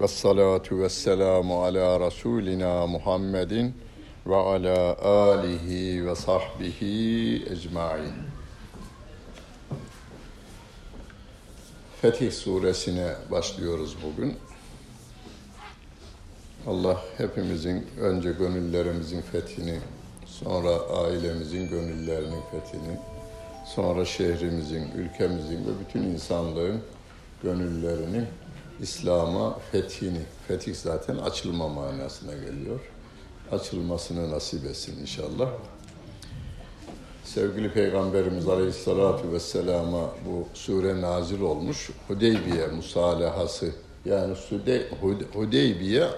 ve salatu ve selamu ala Resulina Muhammedin ve ala alihi ve sahbihi ecmain. Fetih suresine başlıyoruz bugün. Allah hepimizin önce gönüllerimizin fethini, sonra ailemizin gönüllerinin fethini, sonra şehrimizin, ülkemizin ve bütün insanlığın gönüllerinin İslam'a fethini, fetih zaten açılma manasına geliyor. Açılmasını nasip etsin inşallah. Sevgili Peygamberimiz Aleyhisselatü Vesselam'a bu sure nazil olmuş. Hudeybiye musalahası yani Hudeybiye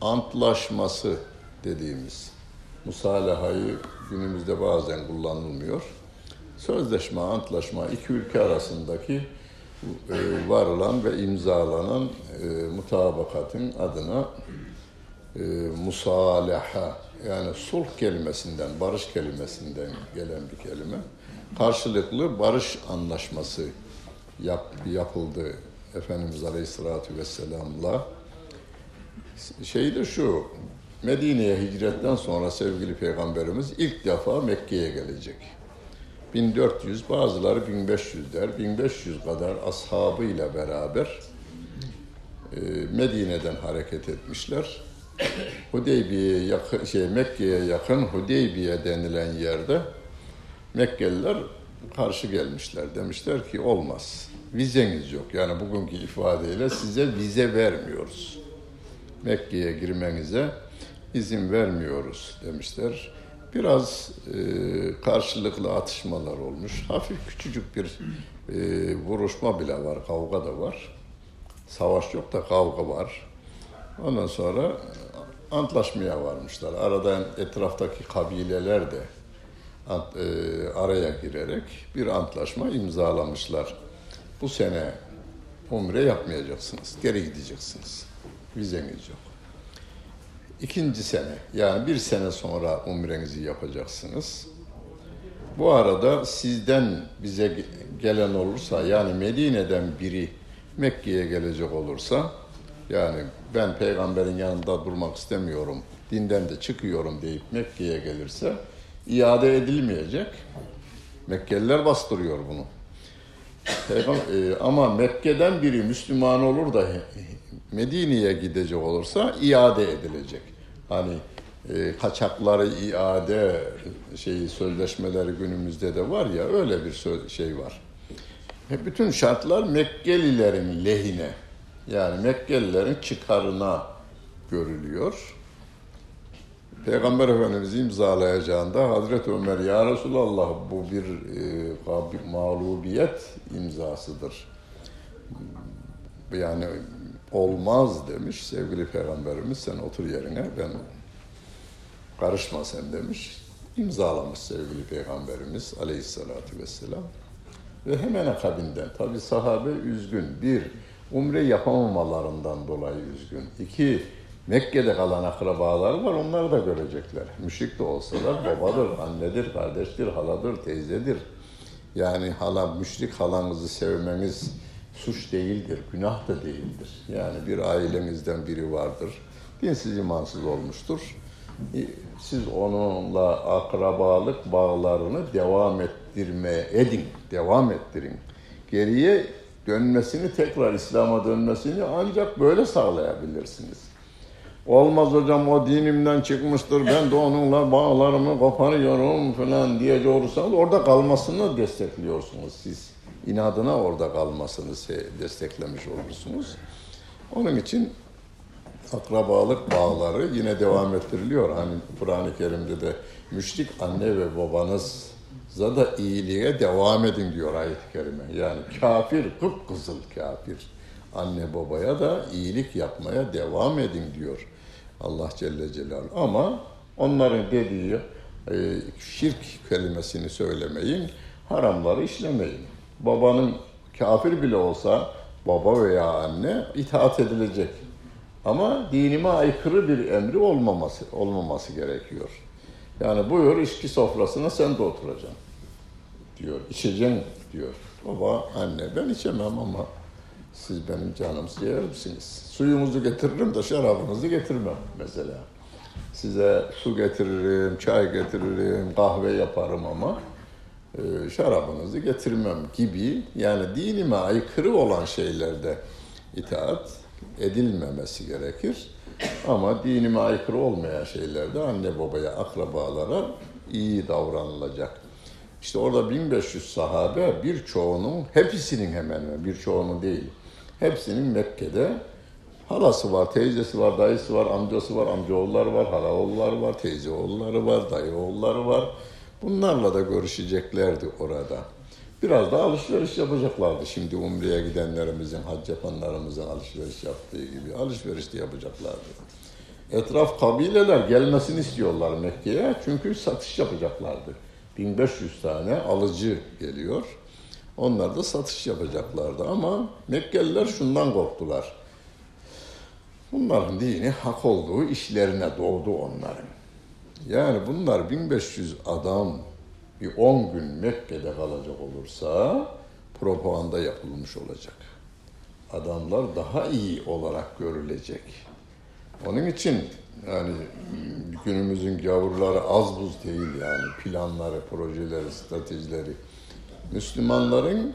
antlaşması dediğimiz musalahayı günümüzde bazen kullanılmıyor. Sözleşme, antlaşma iki ülke arasındaki varılan ve imzalanan e, mutabakatın adına e, musalaha yani sulh kelimesinden, barış kelimesinden gelen bir kelime. Karşılıklı barış anlaşması yap, yapıldı Efendimiz Aleyhisselatü Vesselam'la şey de şu, Medine'ye hicretten sonra sevgili Peygamberimiz ilk defa Mekke'ye gelecek. 1400, bazıları 1500 der, 1500 kadar ashabıyla beraber e, Medine'den hareket etmişler. Hudeybiye'ye yakın, şey Mekke'ye yakın Hudeybiye denilen yerde Mekkeliler karşı gelmişler. Demişler ki olmaz. Vizeniz yok. Yani bugünkü ifadeyle size vize vermiyoruz. Mekke'ye girmenize izin vermiyoruz demişler. Biraz e, karşılıklı atışmalar olmuş. Hafif küçücük bir e, vuruşma bile var, kavga da var. Savaş yok da kavga var. Ondan sonra antlaşmaya varmışlar. Aradan etraftaki kabileler de e, araya girerek bir antlaşma imzalamışlar. Bu sene umre yapmayacaksınız, geri gideceksiniz vizeniz yok. İkinci sene yani bir sene sonra umrenizi yapacaksınız. Bu arada sizden bize gelen olursa yani Medine'den biri Mekke'ye gelecek olursa yani ben peygamberin yanında durmak istemiyorum, dinden de çıkıyorum deyip Mekke'ye gelirse iade edilmeyecek. Mekkeliler bastırıyor bunu. E, ama Mekke'den biri Müslüman olur da Medine'ye gidecek olursa iade edilecek. Hani e, kaçakları iade şeyi sözleşmeleri günümüzde de var ya öyle bir söz, şey var. Ve bütün şartlar Mekkelilerin lehine yani Mekkelilerin çıkarına görülüyor. Peygamber Efendimiz imzalayacağında Hazreti Ömer ya Resulallah bu bir e, mağlubiyet imzasıdır. Yani olmaz demiş sevgili peygamberimiz sen otur yerine ben karışma sen demiş. İmzalamış sevgili peygamberimiz aleyhissalatü vesselam. Ve hemen akabinden tabi sahabe üzgün. Bir, umre yapamamalarından dolayı üzgün. İki, Mekke'de kalan akrabalar var onları da görecekler. Müşrik de olsalar babadır, annedir, kardeştir, haladır, teyzedir. Yani hala müşrik halanızı sevmeniz suç değildir, günah da değildir. Yani bir ailenizden biri vardır, dinsiz imansız olmuştur. E, siz onunla akrabalık bağlarını devam ettirmeye edin, devam ettirin. Geriye dönmesini, tekrar İslam'a dönmesini ancak böyle sağlayabilirsiniz. Olmaz hocam o dinimden çıkmıştır, ben de onunla bağlarımı koparıyorum falan diyecek olursanız orada kalmasını destekliyorsunuz siz inadına orada kalmasını desteklemiş olursunuz. Onun için akrabalık bağları yine devam ettiriliyor. Hani Kur'an-ı Kerim'de de müşrik anne ve babanızza da iyiliğe devam edin diyor ayet-i kerime. Yani kafir, kıpkızıl kafir anne babaya da iyilik yapmaya devam edin diyor. Allah Celle Celaluhu. Ama onların dediği e, şirk kelimesini söylemeyin, haramları işlemeyin. Babanın kafir bile olsa baba veya anne itaat edilecek. Ama dinime aykırı bir emri olmaması olmaması gerekiyor. Yani buyur içki sofrasına sen de oturacaksın diyor. İçeceksin diyor. Baba, anne ben içemem ama siz benim canımsız yer misiniz? Suyumuzu getiririm de şarabınızı getirmem mesela. Size su getiririm, çay getiririm, kahve yaparım ama şarabınızı getirmem gibi yani dinime aykırı olan şeylerde itaat edilmemesi gerekir. Ama dinime aykırı olmayan şeylerde anne babaya, akrabalara iyi davranılacak. İşte orada 1500 sahabe birçoğunun, hepsinin hemen hemen birçoğunun değil, hepsinin Mekke'de halası var, teyzesi var, dayısı var, amcası var, amcaoğulları var, halaoğulları var, teyzeoğulları var, dayıoğulları var. Bunlarla da görüşeceklerdi orada. Biraz da alışveriş yapacaklardı. Şimdi Umre'ye gidenlerimizin, hac yapanlarımızın alışveriş yaptığı gibi alışveriş de yapacaklardı. Etraf kabileler gelmesini istiyorlar Mekke'ye çünkü satış yapacaklardı. 1500 tane alıcı geliyor. Onlar da satış yapacaklardı ama Mekkeliler şundan korktular. Bunların dini hak olduğu işlerine doğdu onların. Yani bunlar 1500 adam bir 10 gün Mekke'de kalacak olursa propaganda yapılmış olacak. Adamlar daha iyi olarak görülecek. Onun için yani günümüzün gavurları az buz değil yani planları, projeleri, stratejileri. Müslümanların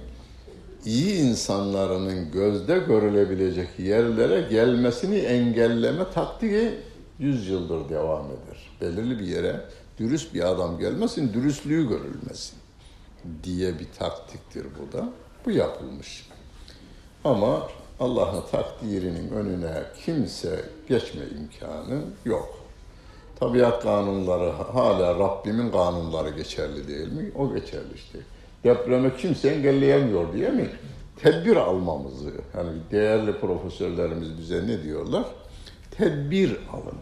iyi insanlarının gözde görülebilecek yerlere gelmesini engelleme taktiği yüz yıldır devam eder. Belirli bir yere dürüst bir adam gelmesin, dürüstlüğü görülmesin diye bir taktiktir bu da. Bu yapılmış. Ama Allah'ın takdirinin önüne kimse geçme imkanı yok. Tabiat kanunları hala Rabbimin kanunları geçerli değil mi? O geçerli işte. Depremi kimse engelleyemiyor diye mi? Tedbir almamızı, yani değerli profesörlerimiz bize ne diyorlar? Tedbir alın.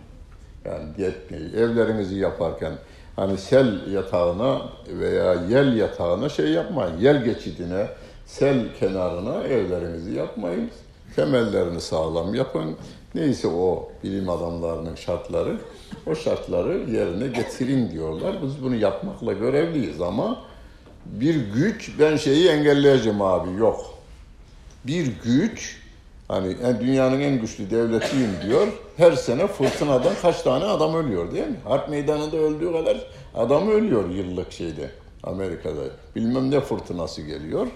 Yani diyetmeyi, evlerinizi yaparken hani sel yatağına veya yel yatağına şey yapmayın. Yel geçidine, sel kenarına evlerinizi yapmayın. Temellerini sağlam yapın. Neyse o bilim adamlarının şartları, o şartları yerine getirin diyorlar. Biz bunu yapmakla görevliyiz ama bir güç ben şeyi engelleyeceğim abi yok. Bir güç hani dünyanın en güçlü devletiyim diyor. Her sene fırtınadan kaç tane adam ölüyor değil mi? Harp meydanında öldüğü kadar adam ölüyor yıllık şeyde Amerika'da. Bilmem ne fırtınası geliyor.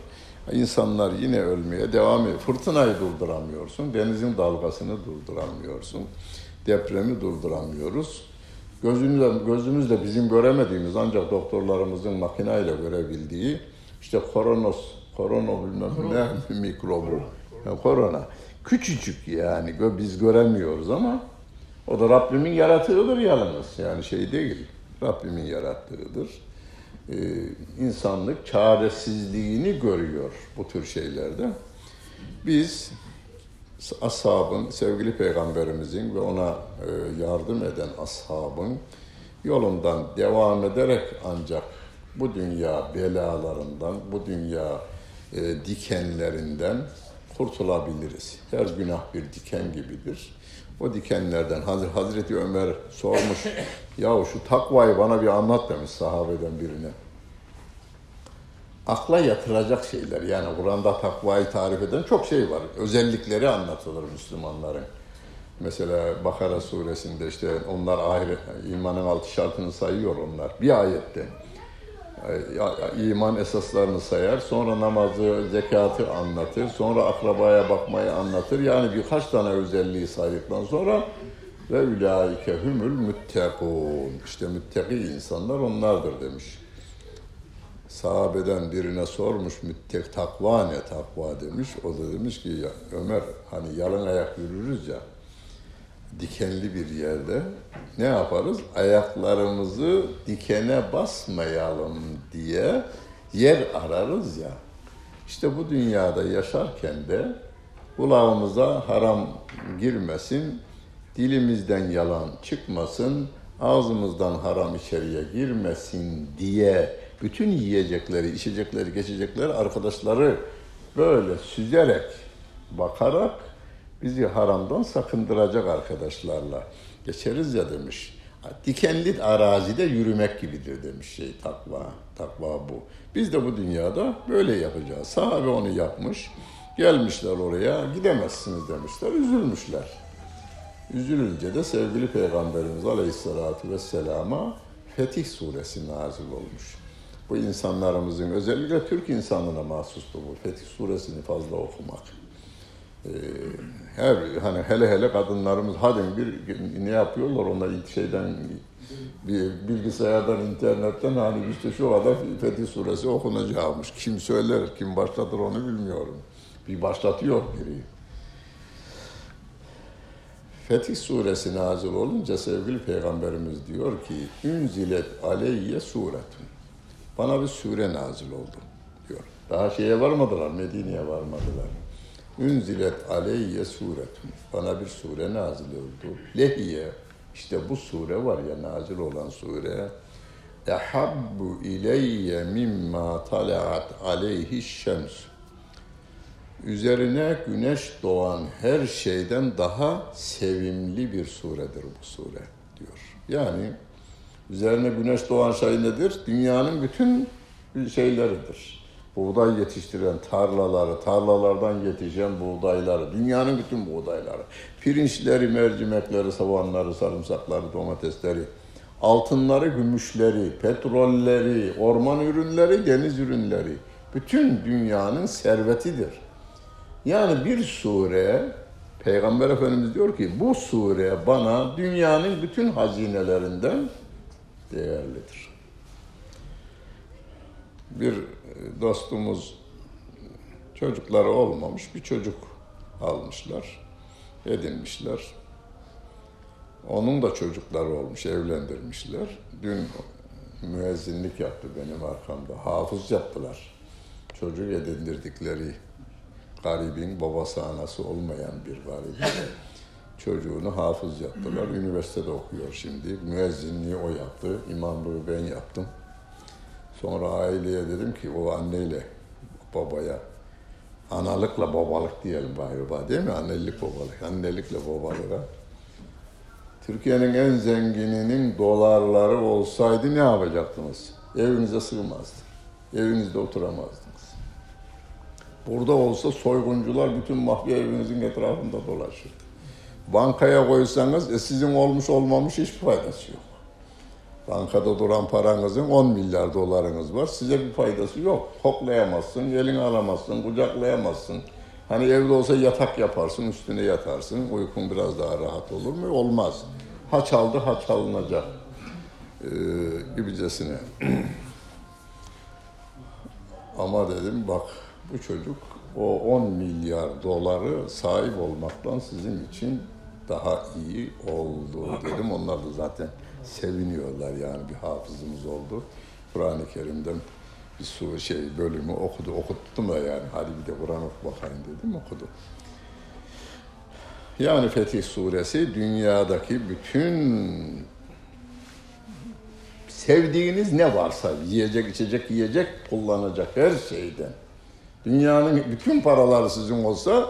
İnsanlar yine ölmeye devam ediyor. Fırtınayı durduramıyorsun, denizin dalgasını durduramıyorsun, depremi durduramıyoruz. Gözümüzle, gözümüzle bizim göremediğimiz ancak doktorlarımızın makineyle görebildiği işte koronos, korona bilmem ne mikrobu, yani korona. Küçücük yani biz göremiyoruz ama o da Rabbimin yaratığıdır yalnız yani şey değil. Rabbimin yarattığıdır e, insanlık çaresizliğini görüyor bu tür şeylerde. Biz ashabın, sevgili peygamberimizin ve ona e, yardım eden ashabın yolundan devam ederek ancak bu dünya belalarından, bu dünya e, dikenlerinden kurtulabiliriz. Her günah bir diken gibidir. O dikenlerden Hazreti Ömer sormuş, ya şu takvayı bana bir anlat demiş sahabeden birine. Akla yatıracak şeyler yani Kur'an'da takvayı tarif eden çok şey var. Özellikleri anlatılır Müslümanların. Mesela Bakara suresinde işte onlar ahiret, imanın altı şartını sayıyor onlar. Bir ayette iman esaslarını sayar, sonra namazı, zekatı anlatır, sonra akrabaya bakmayı anlatır. Yani birkaç tane özelliği saydıktan sonra ve ulaike humul müttekun. İşte müttaki insanlar onlardır demiş. Sahabeden birine sormuş müttek takva ne takva demiş. O da demiş ki ya Ömer hani yalın ayak yürürüz ya dikenli bir yerde ne yaparız? Ayaklarımızı dikene basmayalım diye yer ararız ya. İşte bu dünyada yaşarken de kulağımıza haram girmesin, dilimizden yalan çıkmasın, ağzımızdan haram içeriye girmesin diye bütün yiyecekleri, içecekleri, geçecekleri arkadaşları böyle süzerek, bakarak bizi haramdan sakındıracak arkadaşlarla geçeriz ya demiş. Dikenli arazide yürümek gibidir demiş şey takva. Takva bu. Biz de bu dünyada böyle yapacağız. Sahabe onu yapmış. Gelmişler oraya gidemezsiniz demişler. Üzülmüşler. Üzülünce de sevgili Peygamberimiz Aleyhisselatü Vesselam'a Fetih Suresi nazil olmuş. Bu insanlarımızın özellikle Türk insanına mahsustur bu Fetih Suresini fazla okumak. Ee, her hani hele hele kadınlarımız hadi bir ne yapıyorlar onlar ilk şeyden bir bilgisayardan internetten hani işte şu kadar Fetih Suresi okunacakmış. Kim söyler, kim başlatır onu bilmiyorum. Bir başlatıyor biri. Fetih suresi nazil olunca sevgili peygamberimiz diyor ki ünzilet aleyye suretun. Bana bir sure nazil oldu diyor. Daha şeye varmadılar, Medine'ye varmadılar. Ünzilet aleyye suretun. Bana bir sure nazil oldu. Lehiye. İşte bu sure var ya nazil olan sure. Ehabbu ileyye mimma talaat aleyhi şems. Üzerine güneş doğan her şeyden daha sevimli bir suredir bu sure diyor. Yani üzerine güneş doğan şey nedir? Dünyanın bütün şeyleridir buğday yetiştiren tarlaları, tarlalardan yetişen buğdayları, dünyanın bütün buğdayları, pirinçleri, mercimekleri, savanları, sarımsakları, domatesleri, altınları, gümüşleri, petrolleri, orman ürünleri, deniz ürünleri, bütün dünyanın servetidir. Yani bir sure, Peygamber Efendimiz diyor ki bu sure bana dünyanın bütün hazinelerinden değerlidir. Bir dostumuz çocukları olmamış bir çocuk almışlar, edinmişler. Onun da çocukları olmuş, evlendirmişler. Dün müezzinlik yaptı benim arkamda. Hafız yaptılar. Çocuk edindirdikleri garibin babası anası olmayan bir garibin çocuğunu hafız yaptılar. Üniversitede okuyor şimdi. Müezzinliği o yaptı. İmamlığı ben yaptım. Sonra aileye dedim ki o anneyle babaya analıkla babalık diyelim galiba değil mi? Annelik babalık. Annelikle babalığa. Türkiye'nin en zengininin dolarları olsaydı ne yapacaktınız? Evinize sığmazdı. Evinizde oturamazdınız. Burada olsa soyguncular bütün mafya evinizin etrafında dolaşır. Bankaya koysanız e, sizin olmuş olmamış hiçbir faydası yok. Bankada duran paranızın 10 milyar dolarınız var. Size bir faydası yok. Koklayamazsın, elini alamazsın, kucaklayamazsın. Hani evde olsa yatak yaparsın, üstüne yatarsın. Uykun biraz daha rahat olur mu? Olmaz. Haç aldı, haç alınacak. Ee, gibicesine. Ama dedim bak bu çocuk o 10 milyar doları sahip olmaktan sizin için daha iyi oldu dedim. Onlar da zaten seviniyorlar yani bir hafızımız oldu. Kur'an-ı Kerim'den bir su şey bölümü okudu, okuttum da yani hadi bir de Kur'an oku bakayım dedim okudu. Yani Fetih Suresi dünyadaki bütün sevdiğiniz ne varsa yiyecek, içecek, yiyecek, kullanacak her şeyden. Dünyanın bütün paraları sizin olsa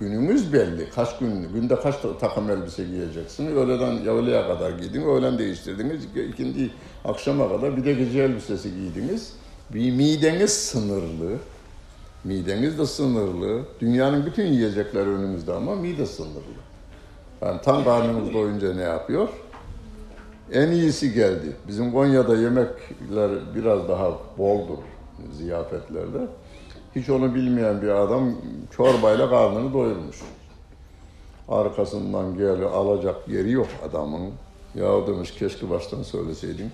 Günümüz belli. Kaç gün, günde kaç takım elbise giyeceksin? Öğleden öğleye kadar giydin, öğlen değiştirdiniz. ikindi akşama kadar bir de gece elbisesi giydiniz. Bir mideniz sınırlı. Mideniz de sınırlı. Dünyanın bütün yiyecekleri önümüzde ama mide sınırlı. Yani tam karnınız doyunca ne yapıyor? En iyisi geldi. Bizim Konya'da yemekler biraz daha boldur ziyafetlerde. Hiç onu bilmeyen bir adam çorbayla karnını doyurmuş. Arkasından gel alacak yeri yok adamın. Ya demiş keşke baştan söyleseydin.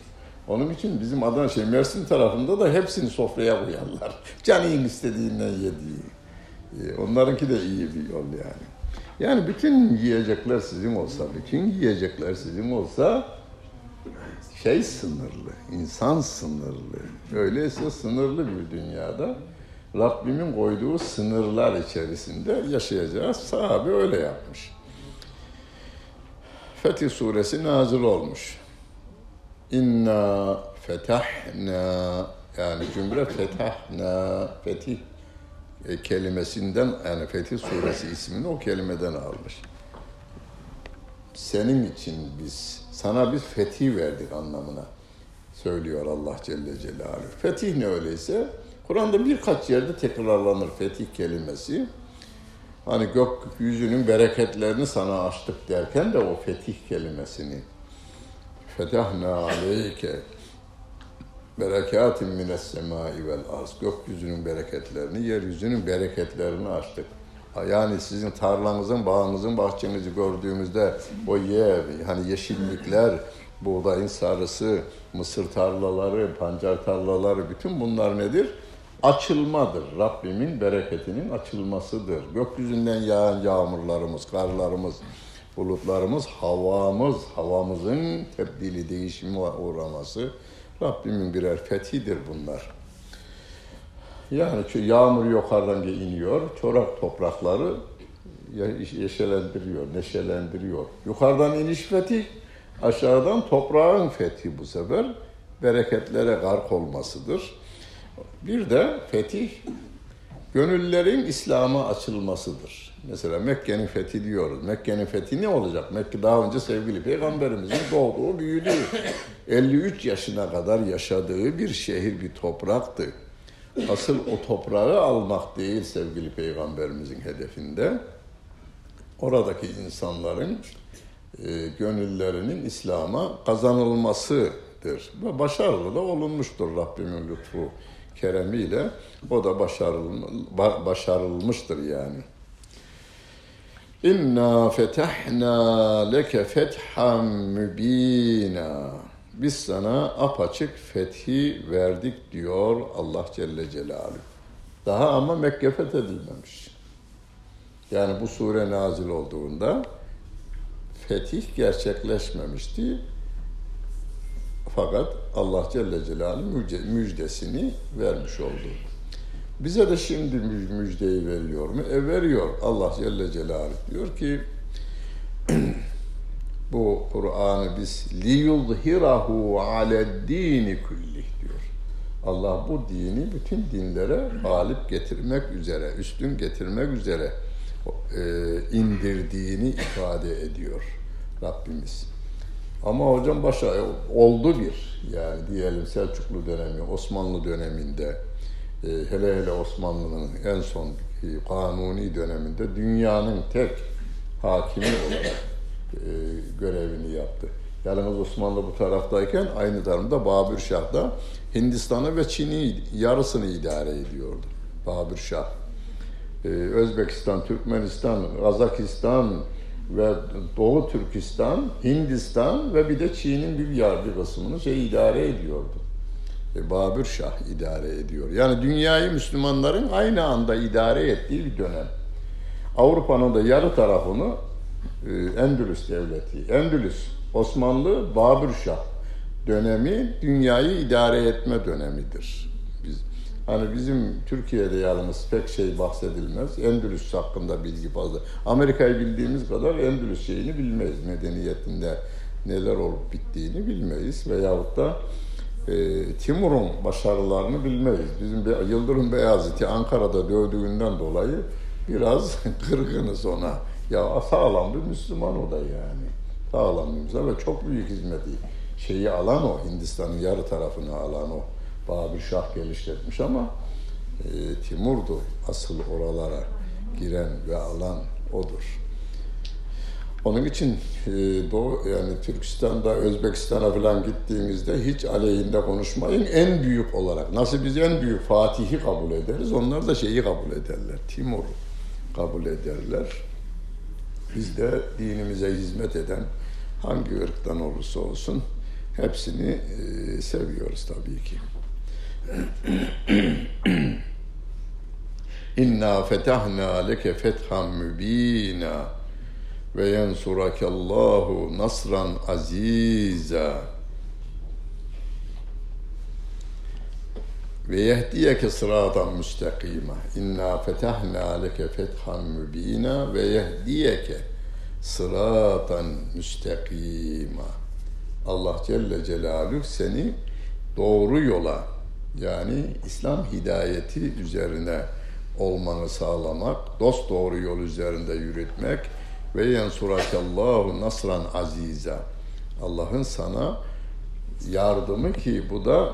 Onun için bizim Adana şey Mersin tarafında da hepsini sofraya koyarlar. Canın istediğinden yediği. Ee, onlarınki de iyi bir yol yani. Yani bütün yiyecekler sizin olsa, bütün yiyecekler sizin olsa şey sınırlı, insan sınırlı. Öyleyse sınırlı bir dünyada Rabbimin koyduğu sınırlar içerisinde yaşayacağız. Sahabe öyle yapmış. Fetih suresi nazil olmuş. İnna fetahna yani cümle fetahna fetih e, kelimesinden yani Fetih suresi ismini o kelimeden almış. Senin için biz sana biz fetih verdik anlamına söylüyor Allah Celle Celaluhu. Fetih ne öyleyse Kur'an'da birkaç yerde tekrarlanır fetih kelimesi. Hani gökyüzünün bereketlerini sana açtık derken de o fetih kelimesini fetahna aleyke berekatin mines semai vel arz gökyüzünün bereketlerini, yeryüzünün bereketlerini açtık. Yani sizin tarlanızın, bağınızın, bahçenizi gördüğümüzde o yer, hani yeşillikler, buğdayın sarısı, mısır tarlaları, pancar tarlaları, bütün bunlar nedir? Açılmadır. Rabbimin bereketinin açılmasıdır. Gökyüzünden yağan yağmurlarımız, karlarımız, bulutlarımız, havamız, havamızın tebdili, değişimi uğraması Rabbimin birer fethidir bunlar. Yani yağmur yukarıdan iniyor, çorak toprakları yeşelendiriyor, neşelendiriyor. Yukarıdan iniş fetih, aşağıdan toprağın fethi bu sefer bereketlere gark olmasıdır. Bir de fetih, gönüllerin İslam'a açılmasıdır. Mesela Mekke'nin fethi diyoruz. Mekke'nin fethi ne olacak? Mekke daha önce sevgili peygamberimizin doğduğu, büyüdüğü, 53 yaşına kadar yaşadığı bir şehir, bir topraktı. Asıl o toprağı almak değil sevgili peygamberimizin hedefinde. Oradaki insanların e, gönüllerinin İslam'a kazanılmasıdır. Ve başarılı da olunmuştur Rabbimin lütfu keremiyle. O da başarıl, başarılmıştır yani. İnna fetahna leke fethan mübina. Biz sana apaçık fethi verdik diyor Allah Celle Celaluhu. Daha ama Mekke fethedilmemiş. Yani bu sure nazil olduğunda fetih gerçekleşmemişti. Fakat Allah Celle Celaluhu müjdesini vermiş oldu. Bize de şimdi müjdeyi veriyor mu? E veriyor. Allah Celle Celaluhu diyor ki bu Kur'an'ı biz liyuzhirahu dini kullih diyor. Allah bu dini bütün dinlere galip getirmek üzere, üstün getirmek üzere e, indirdiğini ifade ediyor Rabbimiz. Ama hocam başa oldu bir yani diyelim Selçuklu dönemi, Osmanlı döneminde e, hele hele Osmanlı'nın en son kanuni döneminde dünyanın tek hakimi olarak e, görevini yaptı. Yalnız Osmanlı bu taraftayken aynı zamanda Babür Şah da Hindistan'ı ve Çin'i yarısını idare ediyordu. Babür Şah. Ee, Özbekistan, Türkmenistan, Kazakistan ve Doğu Türkistan, Hindistan ve bir de Çin'in bir bir kısmını şey idare ediyordu. E, Babür Şah idare ediyor. Yani dünyayı Müslümanların aynı anda idare ettiği bir dönem. Avrupa'nın da yarı tarafını e, Endülüs devleti, Endülüs, Osmanlı, Babür Şah dönemi dünyayı idare etme dönemidir. Hani bizim Türkiye'de yalnız pek şey bahsedilmez. Endülüs hakkında bilgi fazla. Amerika'yı bildiğimiz kadar Endülüs şeyini bilmeyiz. Medeniyetinde neler olup bittiğini bilmeyiz veyahut da e, Timur'un başarılarını bilmeyiz. Bizim Yıldırım Beyazıt'ı Ankara'da dövdüğünden dolayı biraz kırgınız ona. Ya sağlam bir Müslüman o da yani. Sağlam bir Müslüman ve çok büyük hizmeti. Şeyi alan o, Hindistan'ın yarı tarafını alan o. Babür Şah geliştirmiş ama e, Timur'du asıl oralara giren ve alan odur. Onun için e, Doğu, yani Türkistan'da, Özbekistan'a falan gittiğimizde hiç aleyhinde konuşmayın. En büyük olarak, nasıl biz en büyük Fatih'i kabul ederiz, onlar da şeyi kabul ederler, Timur'u kabul ederler. Biz de dinimize hizmet eden hangi ırktan olursa olsun hepsini e, seviyoruz tabii ki. İnna fetahna leke fethan mübina ve yensurakallahu nasran aziza ve yehdiyeke sıratan müstakima. İnna fetahna leke fethan mübina ve yehdiyeke Sıratan müstakima. Allah Celle Celaluhu seni doğru yola yani İslam hidayeti üzerine olmanı sağlamak, dost doğru yol üzerinde yürütmek ve yensurakallahu nasran aziza. Allah'ın sana yardımı ki bu da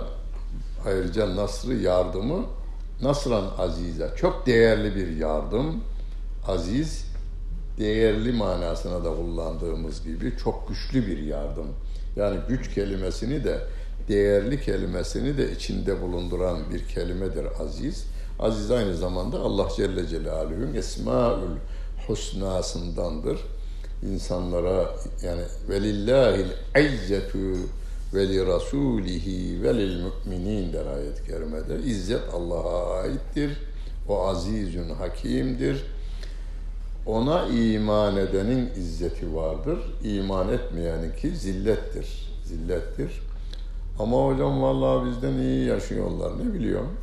ayrıca nasrı yardımı nasran aziza çok değerli bir yardım aziz değerli manasına da kullandığımız gibi çok güçlü bir yardım yani güç kelimesini de değerli kelimesini de içinde bulunduran bir kelimedir aziz aziz aynı zamanda Allah Celle Celaluhu'nun Esmaül Husnasındandır insanlara yani velillahil izzetu ve li rasulihi ve lil müminin der ayet-i kerimede. İzzet Allah'a aittir. O azizün hakimdir. Ona iman edenin izzeti vardır. İman etmeyenin ki zillettir. Zillettir. Ama hocam vallahi bizden iyi yaşıyorlar. Ne biliyorum?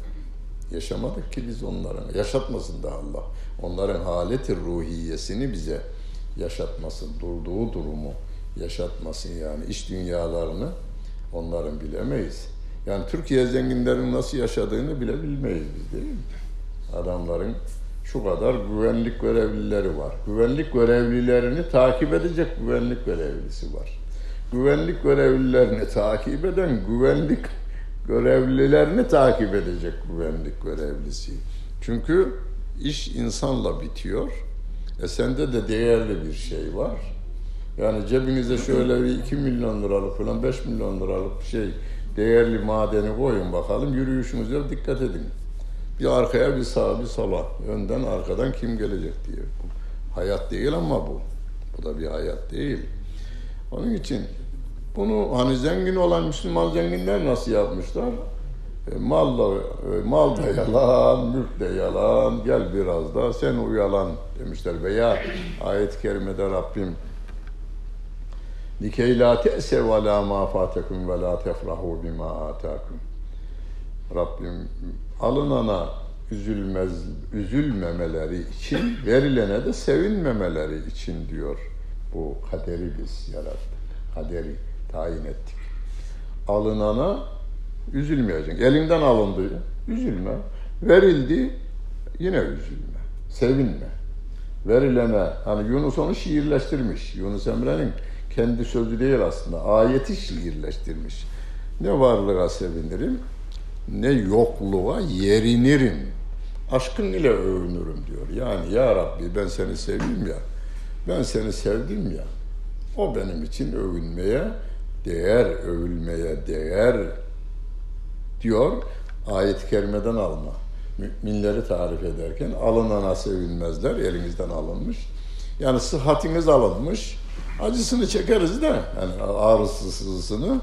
Yaşamadık ki biz onların. Yaşatmasın da Allah. Onların haleti ruhiyesini bize yaşatmasın. Durduğu durumu yaşatmasın yani. iş dünyalarını onların bilemeyiz. Yani Türkiye zenginlerin nasıl yaşadığını bile bilmeyiz biz değil mi? Adamların şu kadar güvenlik görevlileri var. Güvenlik görevlilerini takip edecek güvenlik görevlisi var. Güvenlik görevlilerini takip eden güvenlik görevlilerini takip edecek güvenlik görevlisi. Çünkü iş insanla bitiyor. E sende de değerli bir şey var yani cebinize şöyle bir 2 milyon liralık falan 5 milyon liralık bir şey değerli madeni koyun bakalım yürüyüşünüze dikkat edin. Bir arkaya bir sağa bir sola önden arkadan kim gelecek diye. Hayat değil ama bu. Bu da bir hayat değil. Onun için bunu hani zengin olan Müslüman zenginler nasıl yapmışlar? E, mal da, e, mal da yalan, mülk de yalan, gel biraz da sen uyalan demişler. Veya ayet-i kerimede Rabbim Likey la te'sev ala ma fatekum ve la tefrahu bima atakum. Rabbim alınana üzülmez, üzülmemeleri için, verilene de sevinmemeleri için diyor. Bu kaderi biz yarattık. Kaderi tayin ettik. Alınana üzülmeyeceksin. Elinden alındı, üzülme. Verildi, yine üzülme. Sevinme. Verilene, hani Yunus onu şiirleştirmiş. Yunus Emre'nin kendi sözü değil aslında. Ayeti şiirleştirmiş. Ne varlığa sevinirim, ne yokluğa yerinirim. Aşkın ile övünürüm diyor. Yani ya Rabbi ben seni sevdim ya, ben seni sevdim ya. O benim için övünmeye değer, övülmeye değer diyor. Ayet-i kerimeden alma. Müminleri tarif ederken alınana sevinmezler, elinizden alınmış. Yani sıhhatiniz alınmış, Acısını çekeriz de yani ağrısızını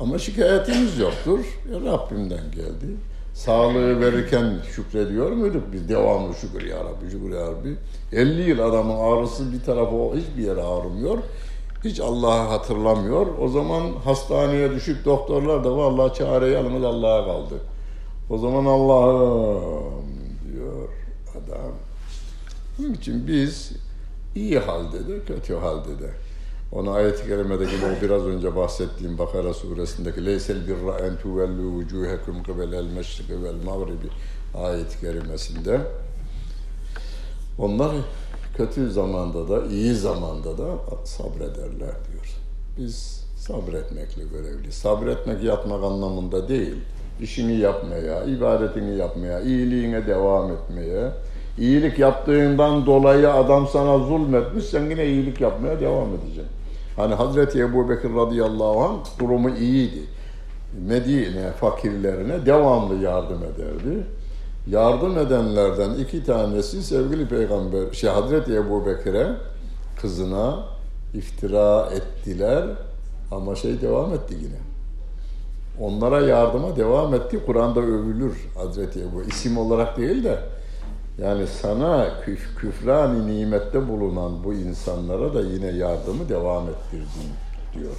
ama şikayetimiz yoktur. Ya Rabbimden geldi. Sağlığı verirken şükrediyor muyduk biz? Devamlı şükür ya Rabbi, şükür ya Rabbi. 50 yıl adamın ağrısı bir tarafı hiçbir yere ağrımıyor. Hiç Allah'ı hatırlamıyor. O zaman hastaneye düşüp doktorlar da vallahi çare yalnız Allah'a kaldı. O zaman Allah'ım diyor adam. Bunun için biz iyi halde de kötü halde de ona ayet-i kerimedeki o biraz önce bahsettiğim Bakara suresindeki leysel birra en tuvellu vucuhekum kıbelel meşriki vel mağribi ayet-i kerimesinde onlar kötü zamanda da iyi zamanda da sabrederler diyor. Biz sabretmekle görevli. Sabretmek yatmak anlamında değil. İşini yapmaya, ibadetini yapmaya, iyiliğine devam etmeye, iyilik yaptığından dolayı adam sana zulmetmiş, sen yine iyilik yapmaya devam edeceksin. Hani Hazreti Ebu Bekir radıyallahu anh durumu iyiydi. Medine fakirlerine devamlı yardım ederdi. Yardım edenlerden iki tanesi sevgili peygamber, şey Hazreti Ebu Bekir'e kızına iftira ettiler ama şey devam etti yine. Onlara yardıma devam etti. Kur'an'da övülür Hazreti Ebu. isim olarak değil de yani sana küf, küfran nimette bulunan bu insanlara da yine yardımı devam ettirdin diyor.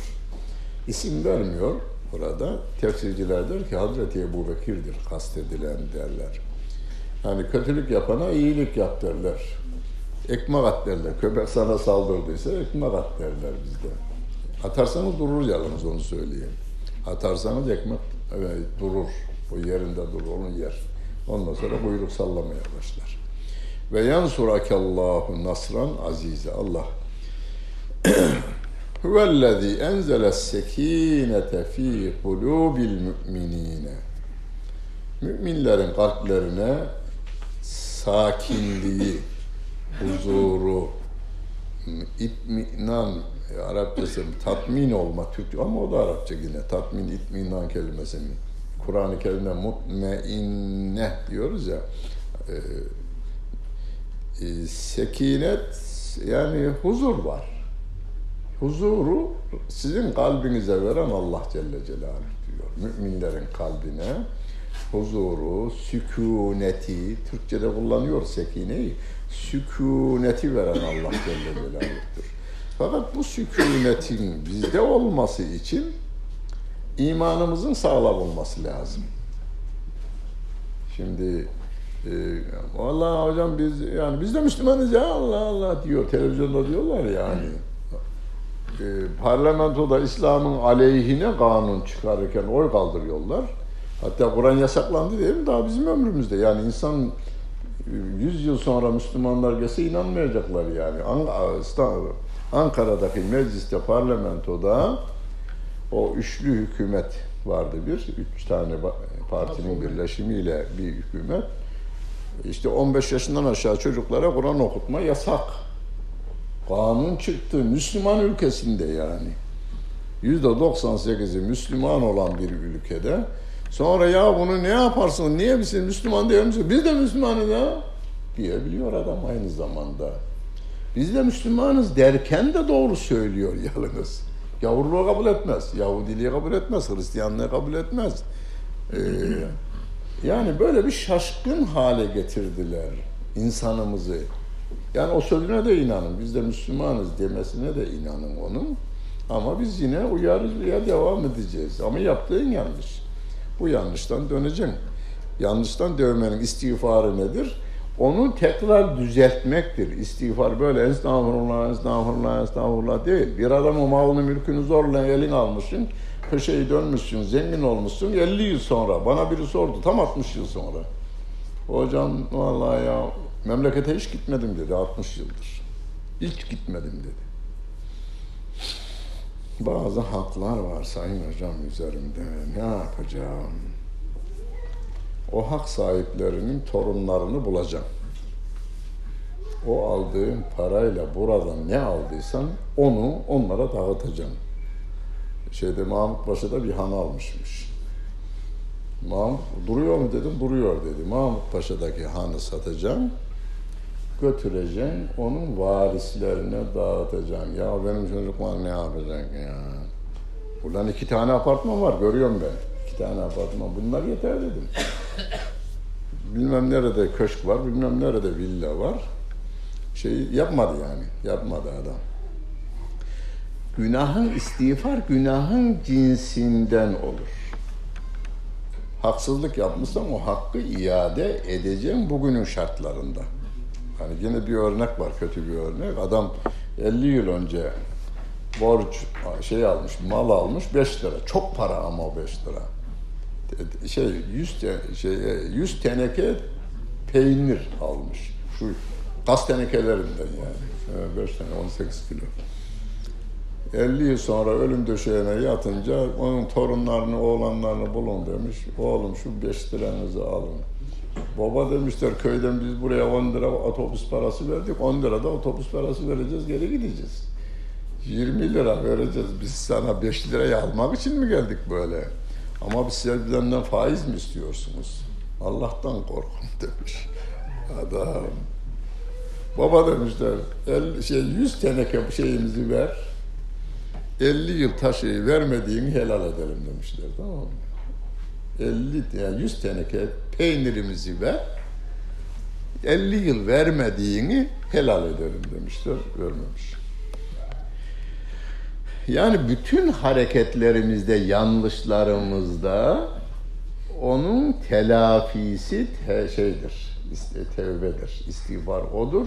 İsim vermiyor burada. Tefsirciler der ki Hazreti Ebu Bekir'dir kastedilen derler. Yani kötülük yapana iyilik yap derler. Ekmek at derler. Köpek sana saldırdıysa ekmek at derler bizde. Atarsanız durur yalnız onu söyleyeyim. Atarsanız ekmek evet, durur. O yerinde durur, onu yer. Ondan sonra kuyruk sallamaya başlar. Ve yansurakallahu nasran azize. Allah Huvellezî enzeles sekînete fî kulûbil mü'minîne. Müminlerin kalplerine sakinliği, huzuru, itminan, Arapçası tatmin olma, Türkçe ama o da Arapça yine tatmin, itminan kelimesini. Kur'an-ı Kerim'de mutmeinne diyoruz ya. E, e, sekinet yani huzur var. Huzuru sizin kalbinize veren Allah Celle Celaluhu diyor. Müminlerin kalbine huzuru, sükuneti, Türkçe'de kullanıyor sekineyi, sükuneti veren Allah Celle Celaluhu'dur. Fakat bu sükunetin bizde olması için imanımızın sağlam olması lazım. Şimdi e, vallahi hocam biz yani biz de Müslümanız ya Allah Allah diyor televizyonda diyorlar yani. E, parlamentoda İslam'ın aleyhine kanun çıkarırken oy kaldırıyorlar. Hatta Kur'an yasaklandı değil mi? Daha bizim ömrümüzde. Yani insan 100 yıl sonra Müslümanlar gelse inanmayacaklar yani. Ankara'daki mecliste, parlamentoda o üçlü hükümet vardı bir. Üç tane partinin birleşimiyle bir hükümet. İşte 15 yaşından aşağı çocuklara Kur'an okutma yasak. Kanun çıktı Müslüman ülkesinde yani. Yüzde 98'i Müslüman olan bir ülkede Sonra ya bunu ne yaparsın, niye biz Müslüman diyor musun? Biz de Müslümanız ya diyebiliyor adam aynı zamanda. Biz de Müslümanız derken de doğru söylüyor yalnız. Yavruluğu kabul etmez, Yahudiliği kabul etmez, Hristiyanlığı kabul etmez. Ee, yani böyle bir şaşkın hale getirdiler insanımızı. Yani o sözüne de inanın, biz de Müslümanız demesine de inanın onun. Ama biz yine uyarıcıya devam edeceğiz. Ama yaptığın yanlış. Bu yanlıştan döneceksin. Yanlıştan dövmenin istiğfarı nedir? Onu tekrar düzeltmektir. İstiğfar böyle estağfurullah, estağfurullah, estağfurullah değil. Bir adamın malını, mülkünü zorla elin almışsın, köşeyi dönmüşsün, zengin olmuşsun 50 yıl sonra. Bana biri sordu, tam 60 yıl sonra. Hocam vallahi ya memlekete hiç gitmedim dedi 60 yıldır. Hiç gitmedim dedi bazı haklar var Sayın Hocam üzerimde. Ne yapacağım? O hak sahiplerinin torunlarını bulacağım. O aldığım parayla buradan ne aldıysan onu onlara dağıtacağım. Şeyde Mahmut Paşa'da bir han almışmış. Mahmut duruyor mu dedim, duruyor dedi. Mahmut Paşa'daki hanı satacağım götüreceksin, onun varislerine dağıtacaksın. Ya benim çocuklar ne yapacak ya? Buradan iki tane apartman var, görüyorum ben. İki tane apartman, bunlar yeter dedim. Bilmem nerede köşk var, bilmem nerede villa var. Şey yapmadı yani, yapmadı adam. Günahın istiğfar, günahın cinsinden olur. Haksızlık yapmışsan o hakkı iade edeceğim bugünün şartlarında. Hani yine bir örnek var, kötü bir örnek. Adam 50 yıl önce borç şey almış, mal almış 5 lira. Çok para ama o 5 lira. Şey 100 te, şey 100 teneke peynir almış. Şu gaz tenekelerinden yani. 5 tane 18 kilo. 50 yıl sonra ölüm döşeğine yatınca onun torunlarını, oğlanlarını bulun demiş. Oğlum şu 5 liranızı alın. Baba demişler köyden biz buraya 10 lira otobüs parası verdik. 10 lira da otobüs parası vereceğiz geri gideceğiz. 20 lira vereceğiz. Biz sana 5 lirayı almak için mi geldik böyle? Ama biz sizden faiz mi istiyorsunuz? Allah'tan korkun demiş adam. Baba demişler, el, şey 100 teneke şeyimizi ver, 50 yıl taşıyı vermediğini helal edelim demişler tamam mı? 50 yani 100 teneke peynirimizi ver. 50 yıl vermediğini helal edelim demişler. Vermemiş. Yani bütün hareketlerimizde, yanlışlarımızda onun telafisi te şeydir, tevbedir, istiğfar odur.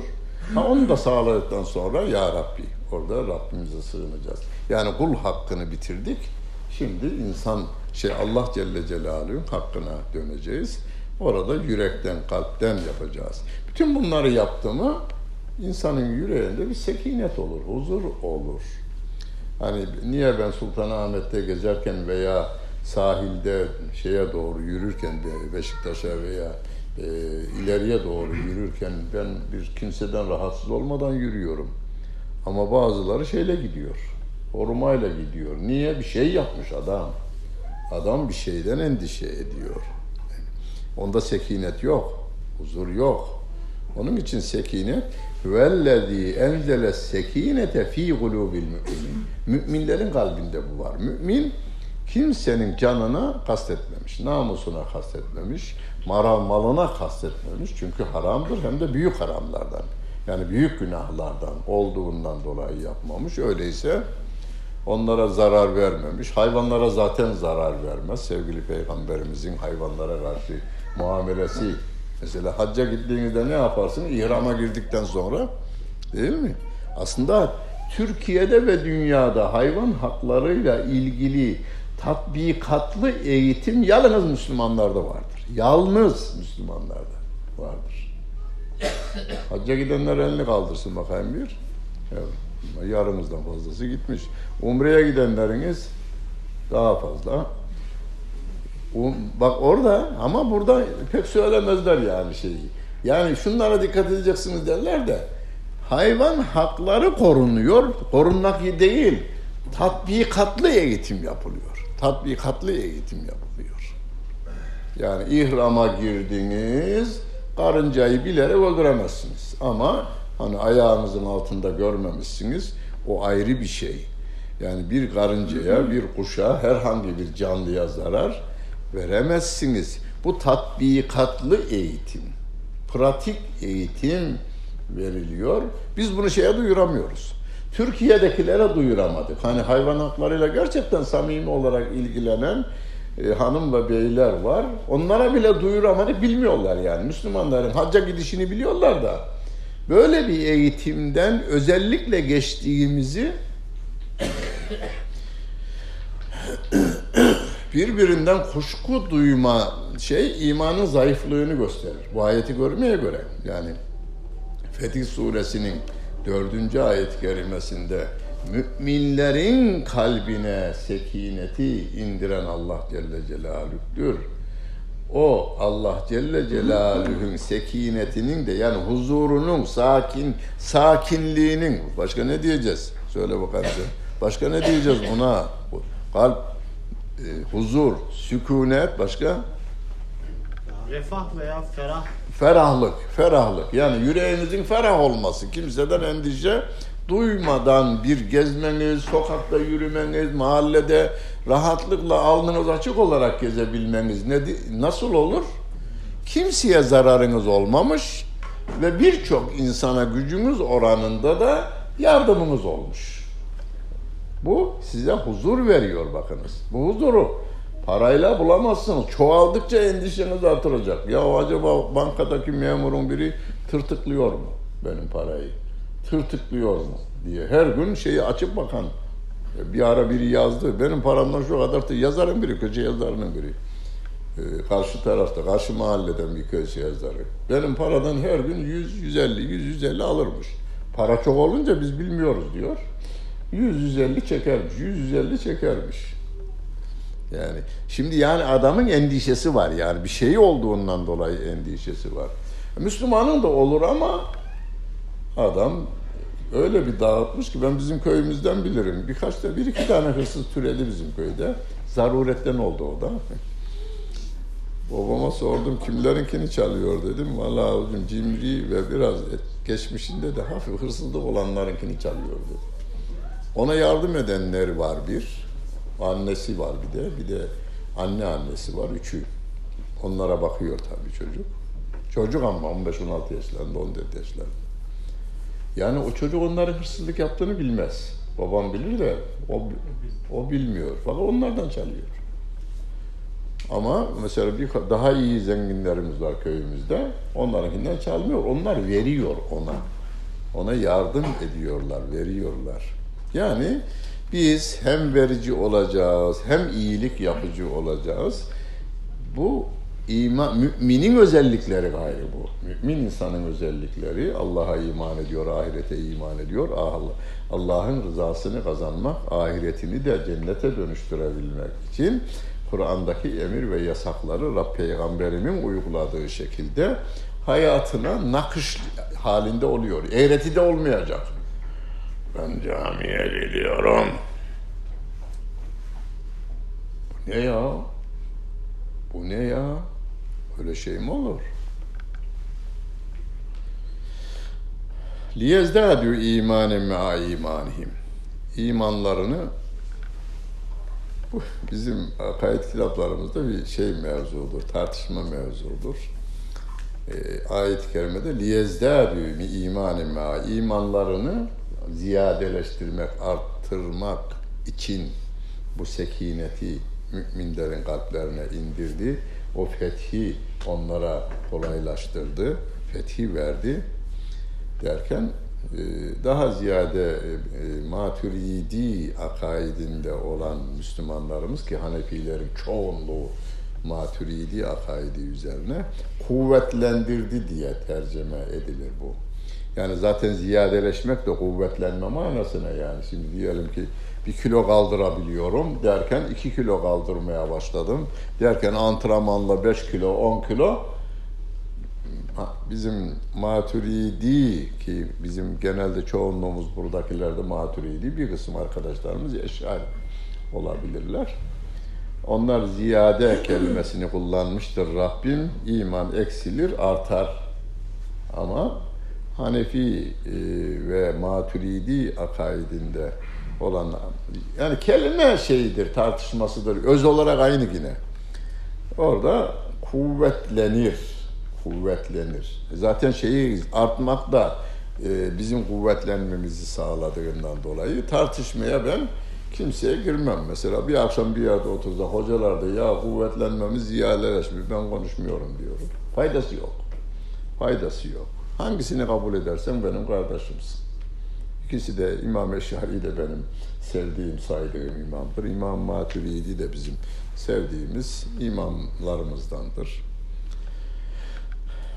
Ha, onu da sağladıktan sonra ya Rabbi orada Rabbimize sığınacağız. Yani kul hakkını bitirdik. Şimdi insan şey Allah Celle Celaluhu'nun hakkına döneceğiz. Orada yürekten, kalpten yapacağız. Bütün bunları yaptığımı insanın yüreğinde bir sekinet olur, huzur olur. Hani niye ben Sultanahmet'te gezerken veya sahilde şeye doğru yürürken Beşiktaş'a veya e, ileriye doğru yürürken ben bir kimseden rahatsız olmadan yürüyorum. Ama bazıları şeyle gidiyor. Korumayla gidiyor. Niye? Bir şey yapmış adam. Adam bir şeyden endişe ediyor. Onda sekinet yok. Huzur yok. Onun için sekinet vellezî enzele sekinete fî gulûbil müminin. Müminlerin kalbinde bu var. Mümin kimsenin canına kastetmemiş, namusuna kastetmemiş, maral malına kastetmemiş. Çünkü haramdır hem de büyük haramlardan. Yani büyük günahlardan olduğundan dolayı yapmamış. Öyleyse onlara zarar vermemiş. Hayvanlara zaten zarar vermez. Sevgili Peygamberimizin hayvanlara karşı muamelesi. Mesela hacca gittiğinizde ne yaparsın? İhrama girdikten sonra değil mi? Aslında Türkiye'de ve dünyada hayvan haklarıyla ilgili tatbikatlı eğitim yalnız Müslümanlarda vardır. Yalnız Müslümanlarda vardır. Hacca gidenler elini kaldırsın bakayım bir. Evet. Yarımızdan fazlası gitmiş. Umre'ye gidenleriniz daha fazla. Bak orada ama burada pek söylemezler yani şeyi. Yani şunlara dikkat edeceksiniz derler de hayvan hakları korunuyor. Korunmak değil. Tatbikatlı eğitim yapılıyor. Tatbikatlı eğitim yapılıyor. Yani ihrama girdiniz, karıncayı bilerek öldüremezsiniz. Ama hani ayağınızın altında görmemişsiniz, o ayrı bir şey. Yani bir karıncaya, bir kuşa, herhangi bir canlıya zarar veremezsiniz. Bu tatbikatlı eğitim, pratik eğitim veriliyor. Biz bunu şeye duyuramıyoruz. Türkiye'dekilere duyuramadık. Hani hayvan haklarıyla gerçekten samimi olarak ilgilenen e, hanım ve beyler var. Onlara bile duyuramadık, bilmiyorlar yani. Müslümanların hacca gidişini biliyorlar da. Böyle bir eğitimden özellikle geçtiğimizi birbirinden kuşku duyma şey imanın zayıflığını gösterir. Bu ayeti görmeye göre yani Fetih suresinin dördüncü ayet kerimesinde müminlerin kalbine sekineti indiren Allah Celle Celaluh'tür. O Allah Celle Celaluhu'nun sekinetinin de yani huzurunun, sakin sakinliğinin başka ne diyeceğiz? Söyle bakalım. Başka ne diyeceğiz ona? Kalp, huzur, sükunet başka? Refah veya ferah. Ferahlık, ferahlık. Yani yüreğinizin ferah olması, kimseden endişe duymadan bir gezmeniz, sokakta yürümeniz, mahallede rahatlıkla alnınız açık olarak gezebilmeniz ne, nasıl olur? Kimseye zararınız olmamış ve birçok insana gücünüz oranında da yardımınız olmuş. Bu size huzur veriyor bakınız. Bu huzuru parayla bulamazsınız. Çoğaldıkça endişeniz artıracak. Ya acaba bankadaki memurun biri tırtıklıyor mu benim parayı? Tırtıklıyor mu diye her gün şeyi açıp bakan bir ara biri yazdı. Benim paramdan şu kadar da yazarın biri, köşe yazarının biri. Ee, karşı tarafta, karşı mahalleden bir köşe yazarı. Benim paradan her gün 100, 150, 100, 150 alırmış. Para çok olunca biz bilmiyoruz diyor. 100-150 çekermiş, 100-150 çekermiş. Yani şimdi yani adamın endişesi var yani bir şey olduğundan dolayı endişesi var. Müslümanın da olur ama adam öyle bir dağıtmış ki ben bizim köyümüzden bilirim. Birkaç da bir iki tane hırsız türedi bizim köyde. Zaruretten oldu o da. Babama sordum kimlerinkini çalıyor dedim. Vallahi hocam cimri ve biraz geçmişinde de hafif hırsızlık olanlarınkini çalıyor dedi. Ona yardım edenler var bir. Annesi var bir de. Bir de anne annesi var. Üçü. Onlara bakıyor tabii çocuk. Çocuk ama 15-16 yaşlarında, 14 yaşlarında. Yani o çocuk onların hırsızlık yaptığını bilmez. Babam bilir de o, o bilmiyor. Fakat onlardan çalıyor. Ama mesela bir daha iyi zenginlerimiz var köyümüzde. Onlarınkinden çalmıyor. Onlar veriyor ona. ona yardım ediyorlar, veriyorlar. Yani biz hem verici olacağız, hem iyilik yapıcı olacağız. Bu iman, müminin özellikleri gayrı bu. Mümin insanın özellikleri Allah'a iman ediyor, ahirete iman ediyor. Allah, Allah'ın rızasını kazanmak, ahiretini de cennete dönüştürebilmek için Kur'an'daki emir ve yasakları Rab Peygamberimin uyguladığı şekilde hayatına nakış halinde oluyor. Eğreti de olmayacak. Ben camiye gidiyorum. Bu ne ya? Bu ne ya? Öyle şey mi olur? liyezdâdû imanen me'a imanihim. İmanlarını bu bizim akaid kitaplarımızda bir şey mevzudur, tartışma mevzudur. E, ayet-i kerimede liyezdâdû imanen me'a imanlarını ziyadeleştirmek, arttırmak için bu sekineti müminlerin kalplerine indirdi. O fethi onlara kolaylaştırdı, fethi verdi derken e, daha ziyade e, maturidi akaidinde olan Müslümanlarımız ki Hanefilerin çoğunluğu maturidi akaidi üzerine kuvvetlendirdi diye tercüme edilir bu. Yani zaten ziyadeleşmek de kuvvetlenme manasına yani. Şimdi diyelim ki bir kilo kaldırabiliyorum derken iki kilo kaldırmaya başladım. Derken antrenmanla beş kilo, on kilo bizim maturidi ki bizim genelde çoğunluğumuz buradakilerde maturidi bir kısım arkadaşlarımız eşari olabilirler. Onlar ziyade kelimesini kullanmıştır Rabbim. iman eksilir, artar. Ama Hanefi e, ve Maturidi akaidinde olan yani kelime şeyidir, tartışmasıdır. Öz olarak aynı yine. Orada kuvvetlenir kuvvetlenir. Zaten şeyi artmak da e, bizim kuvvetlenmemizi sağladığından dolayı tartışmaya ben kimseye girmem. Mesela bir akşam bir yerde otursa hocalar da ya kuvvetlenmemiz ziyadeleşmiş ben konuşmuyorum diyorum. Faydası yok. Faydası yok. Hangisini kabul edersen benim kardeşimsin. İkisi de İmam Eşari de benim sevdiğim, saydığım imamdır. İmam Maturidi de bizim sevdiğimiz imamlarımızdandır.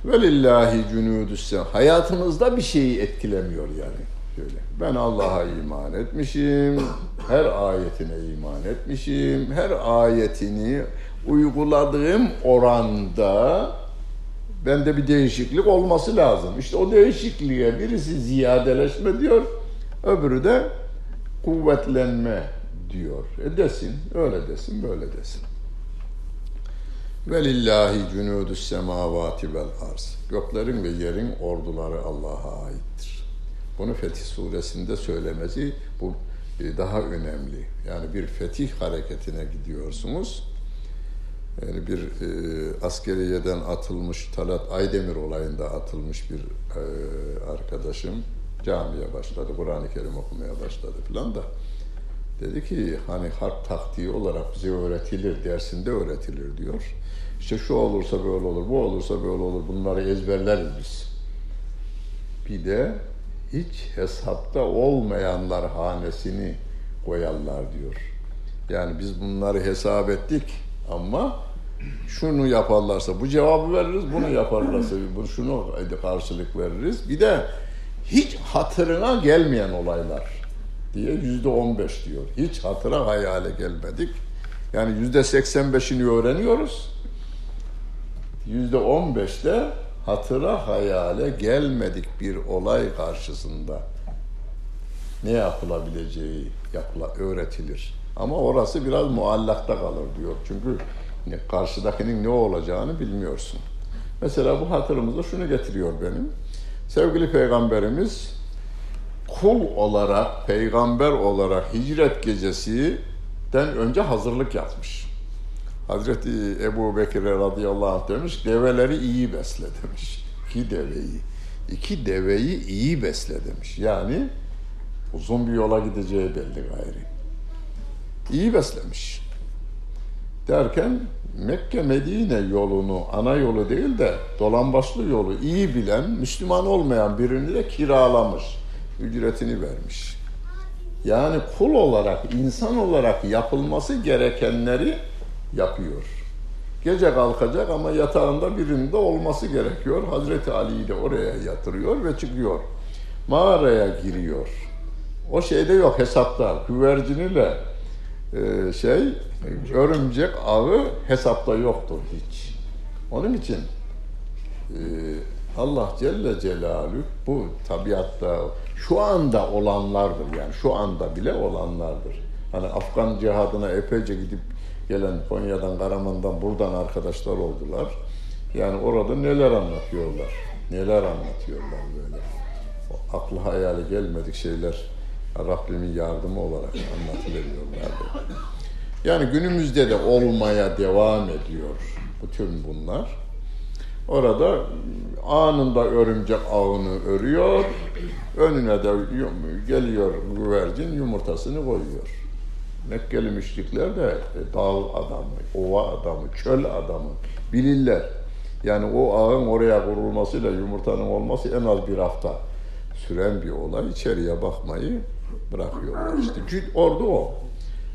Velillahi cunudüs Hayatımızda bir şeyi etkilemiyor yani. Şöyle. Ben Allah'a iman etmişim, her ayetine iman etmişim, her ayetini uyguladığım oranda bende bir değişiklik olması lazım. İşte o değişikliğe birisi ziyadeleşme diyor, öbürü de kuvvetlenme diyor. E desin, öyle desin, böyle desin. Ve lillahi cunudus semavati vel arz. Göklerin ve yerin orduları Allah'a aittir. Bunu Fetih suresinde söylemesi bu e, daha önemli. Yani bir fetih hareketine gidiyorsunuz. Yani bir e, askeriyeden atılmış, Talat Aydemir olayında atılmış bir e, arkadaşım camiye başladı, Kur'an-ı Kerim okumaya başladı filan da. Dedi ki hani harp taktiği olarak bize öğretilir, dersinde öğretilir diyor. İşte şu olursa böyle olur, bu olursa böyle olur. Bunları ezberleriz biz. Bir de hiç hesapta olmayanlar hanesini koyarlar diyor. Yani biz bunları hesap ettik ama şunu yaparlarsa bu cevabı veririz, bunu yaparlarsa bunu şunu karşılık veririz. Bir de hiç hatırına gelmeyen olaylar diye yüzde on beş diyor. Hiç hatıra hayale gelmedik. Yani yüzde seksen beşini öğreniyoruz yüzde on beşte hatıra hayale gelmedik bir olay karşısında ne yapılabileceği yapıla, öğretilir. Ama orası biraz muallakta kalır diyor. Çünkü karşıdakinin ne olacağını bilmiyorsun. Mesela bu hatırımızda şunu getiriyor benim. Sevgili Peygamberimiz kul olarak, peygamber olarak hicret gecesinden önce hazırlık yapmış. Hazreti Ebu Bekir radıyallahu anh demiş, develeri iyi besle demiş. İki deveyi. İki deveyi iyi besle demiş. Yani uzun bir yola gideceği belli gayri. İyi beslemiş. Derken Mekke Medine yolunu ana yolu değil de dolambaçlı yolu iyi bilen Müslüman olmayan birini de kiralamış. Ücretini vermiş. Yani kul olarak, insan olarak yapılması gerekenleri yapıyor. Gece kalkacak ama yatağında birinde olması gerekiyor. Hazreti Ali'yi de oraya yatırıyor ve çıkıyor. Mağaraya giriyor. O şeyde yok hesapta. Güverciniyle e, şey örümcek ağı hesapta yoktur hiç. Onun için e, Allah Celle Celaluhu bu tabiatta şu anda olanlardır yani şu anda bile olanlardır. Hani Afgan cihadına epeyce gidip gelen Konya'dan, Karaman'dan, buradan arkadaşlar oldular. Yani orada neler anlatıyorlar, neler anlatıyorlar böyle. O aklı hayali gelmedik şeyler Rabbimin yardımı olarak anlatıveriyorlar. Yani günümüzde de olmaya devam ediyor bütün bunlar. Orada anında örümcek ağını örüyor, önüne de geliyor güvercin yumurtasını koyuyor. Mekkeli müşrikler de e, dağ adamı, ova adamı, çöl adamı bilirler. Yani o ağın oraya kurulmasıyla yumurtanın olması en az bir hafta süren bir olay. İçeriye bakmayı bırakıyorlar. İşte ordu o.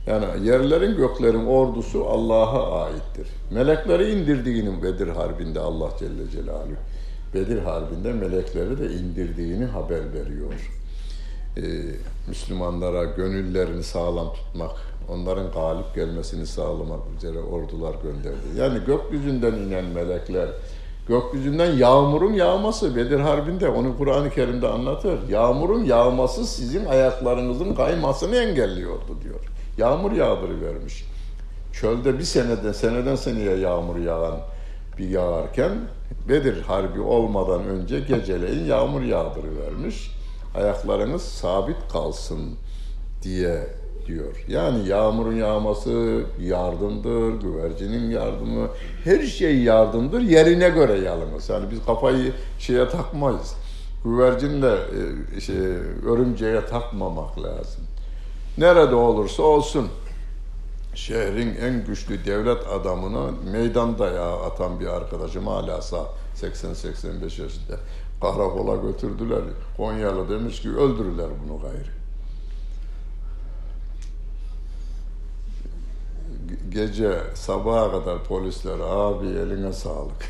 Yani yerlerin göklerin ordusu Allah'a aittir. Melekleri indirdiğini Bedir Harbi'nde Allah Celle Celaluhu Bedir Harbi'nde melekleri de indirdiğini haber veriyor. Ee, Müslümanlara gönüllerini sağlam tutmak, onların galip gelmesini sağlamak üzere ordular gönderdi. Yani gökyüzünden inen melekler, gökyüzünden yağmurun yağması Bedir Harbi'nde onu Kur'an-ı Kerim'de anlatır. Yağmurun yağması sizin ayaklarınızın kaymasını engelliyordu diyor. Yağmur yağdırıvermiş. Çölde bir seneden seneden seneye yağmur yağan bir yağarken Bedir Harbi olmadan önce geceleyin yağmur yağdırıvermiş. Ayaklarınız sabit kalsın diye diyor. Yani yağmurun yağması yardımdır, güvercinin yardımı, her şey yardımdır. Yerine göre yalnız. Yani biz kafayı şeye takmayız. Güvercinle e, şey, örümceğe takmamak lazım. Nerede olursa olsun şehrin en güçlü devlet adamına meydan dayağı atan bir arkadaşım hala sağ 80-85 yaşında karakola götürdüler. Konyalı demiş ki öldürürler bunu gayrı. Gece sabaha kadar polisler abi eline sağlık.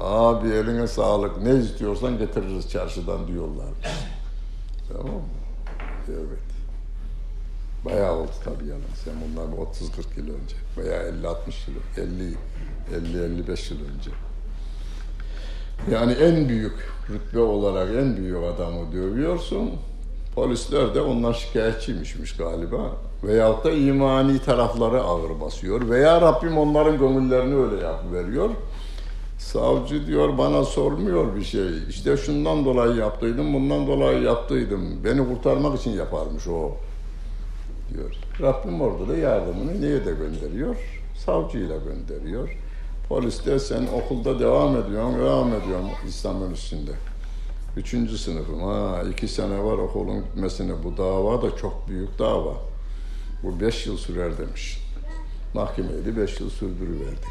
Abi eline sağlık ne istiyorsan getiririz çarşıdan diyorlar. Tamam mı? Evet. Bayağı oldu tabii yani. Sen bundan 30-40 yıl önce. Veya 50-60 yıl, 50 50-55 yıl önce. Yani en büyük rütbe olarak en büyük adamı dövüyorsun. Polisler de ondan şikayetçiymişmiş galiba. Veyahut da imani tarafları ağır basıyor. Veya Rabbim onların gönüllerini öyle yapıveriyor. Savcı diyor bana sormuyor bir şey. İşte şundan dolayı yaptıydım, bundan dolayı yaptıydım. Beni kurtarmak için yaparmış o diyor. Rabbim orada da yardımını niye de gönderiyor? Savcıyla gönderiyor. Polis de sen okulda devam ediyorsun, devam ediyorsun İslam'ın üstünde. Üçüncü sınıfım. Ha, iki sene var okulun bitmesine. Bu dava da çok büyük dava. Bu beş yıl sürer demiş. Mahkemeyi de beş yıl sürdürüverdi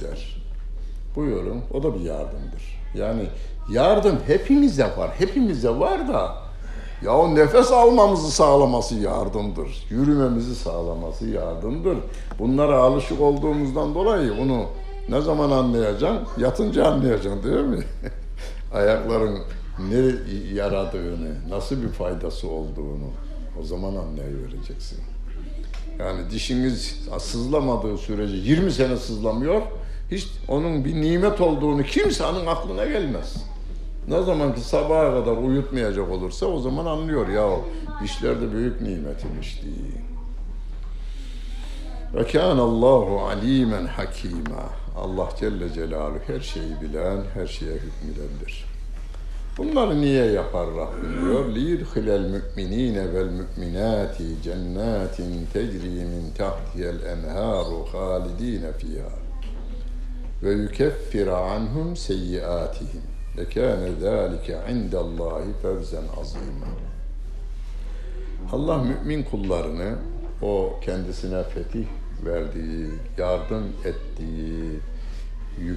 der. Buyurun. O da bir yardımdır. Yani yardım hepimize var. Hepimize var da ya o nefes almamızı sağlaması yardımdır. Yürümemizi sağlaması yardımdır. Bunlara alışık olduğumuzdan dolayı onu ne zaman anlayacaksın? Yatınca anlayacaksın değil mi? Ayakların ne yaradığını, nasıl bir faydası olduğunu o zaman anlayıvereceksin. Yani dişiniz sızlamadığı sürece 20 sene sızlamıyor, hiç onun bir nimet olduğunu kimsenin aklına gelmez. Ne zaman ki sabaha kadar uyutmayacak olursa o zaman anlıyor ya dişler de büyük nimetimmiş diye. Ve kâne Allahu alimen hakîmâ. Allah Celle Celaluhu her şeyi bilen, her şeye hükmüdendir. Bunları niye yapar Rabbim diyor? لِيُدْخِلَ الْمُؤْمِنِينَ وَالْمُؤْمِنَاتِ جَنَّاتٍ تَجْرِي مِنْ تَحْتِهَا الْاَنْهَارُ خَالِد۪ينَ فِيهَا وَيُكَفِّرَ عَنْهُمْ سَيِّئَاتِهِمْ لَكَانَ ذَٰلِكَ عِنْدَ اللّٰهِ فَوْزًا عَظ۪يمًا Allah mümin kullarını o kendisine fetih verdiği, yardım ettiği,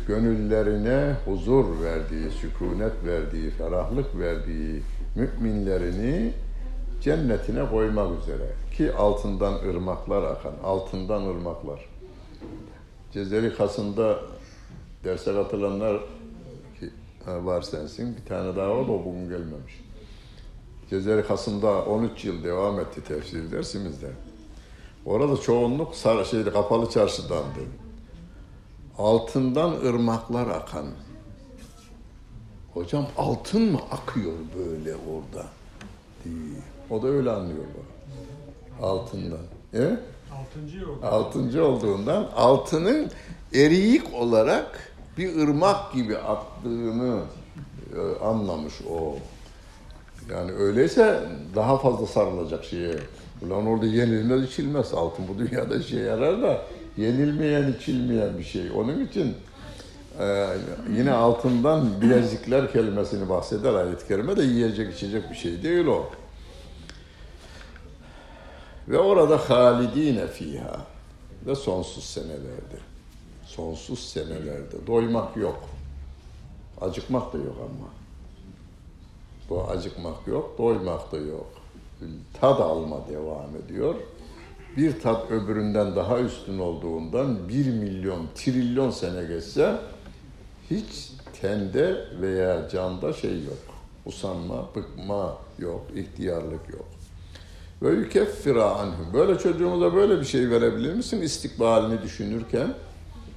gönüllerine huzur verdiği, sükunet verdiği, ferahlık verdiği müminlerini cennetine koymak üzere. Ki altından ırmaklar akan, altından ırmaklar. Cezeri Kasım'da derse katılanlar ki var sensin, bir tane daha var o bugün gelmemiş. Cezeri Kasım'da 13 yıl devam etti tefsir dersimizde. Orada çoğunluk sar, şeyde, kapalı çarşıdandı. Altından ırmaklar akan. Hocam altın mı akıyor böyle orada? Değil. O da öyle anlıyor bak. Altından. E? Altıncı oldu. Altıncı olduğundan altının eriyik olarak bir ırmak gibi aktığını e, anlamış o. Yani öyleyse daha fazla sarılacak şeye. Ulan orada yenilmez içilmez altın bu dünyada işe yarar da yenilmeyen içilmeyen bir şey. Onun için e, yine altından bilezikler kelimesini bahseder ayet-i kerime de yiyecek içecek bir şey değil o. Ve orada halidine fiha ve sonsuz senelerde. Sonsuz senelerde. Doymak yok. Acıkmak da yok ama. Bu acıkmak yok, doymak da yok. Tad alma devam ediyor. Bir tat öbüründen daha üstün olduğundan bir milyon, trilyon sene geçse hiç tende veya canda şey yok. Usanma, bıkma yok, ihtiyarlık yok. Ve yukeffira anhum. Böyle çocuğumuza böyle bir şey verebilir misin istikbalini düşünürken?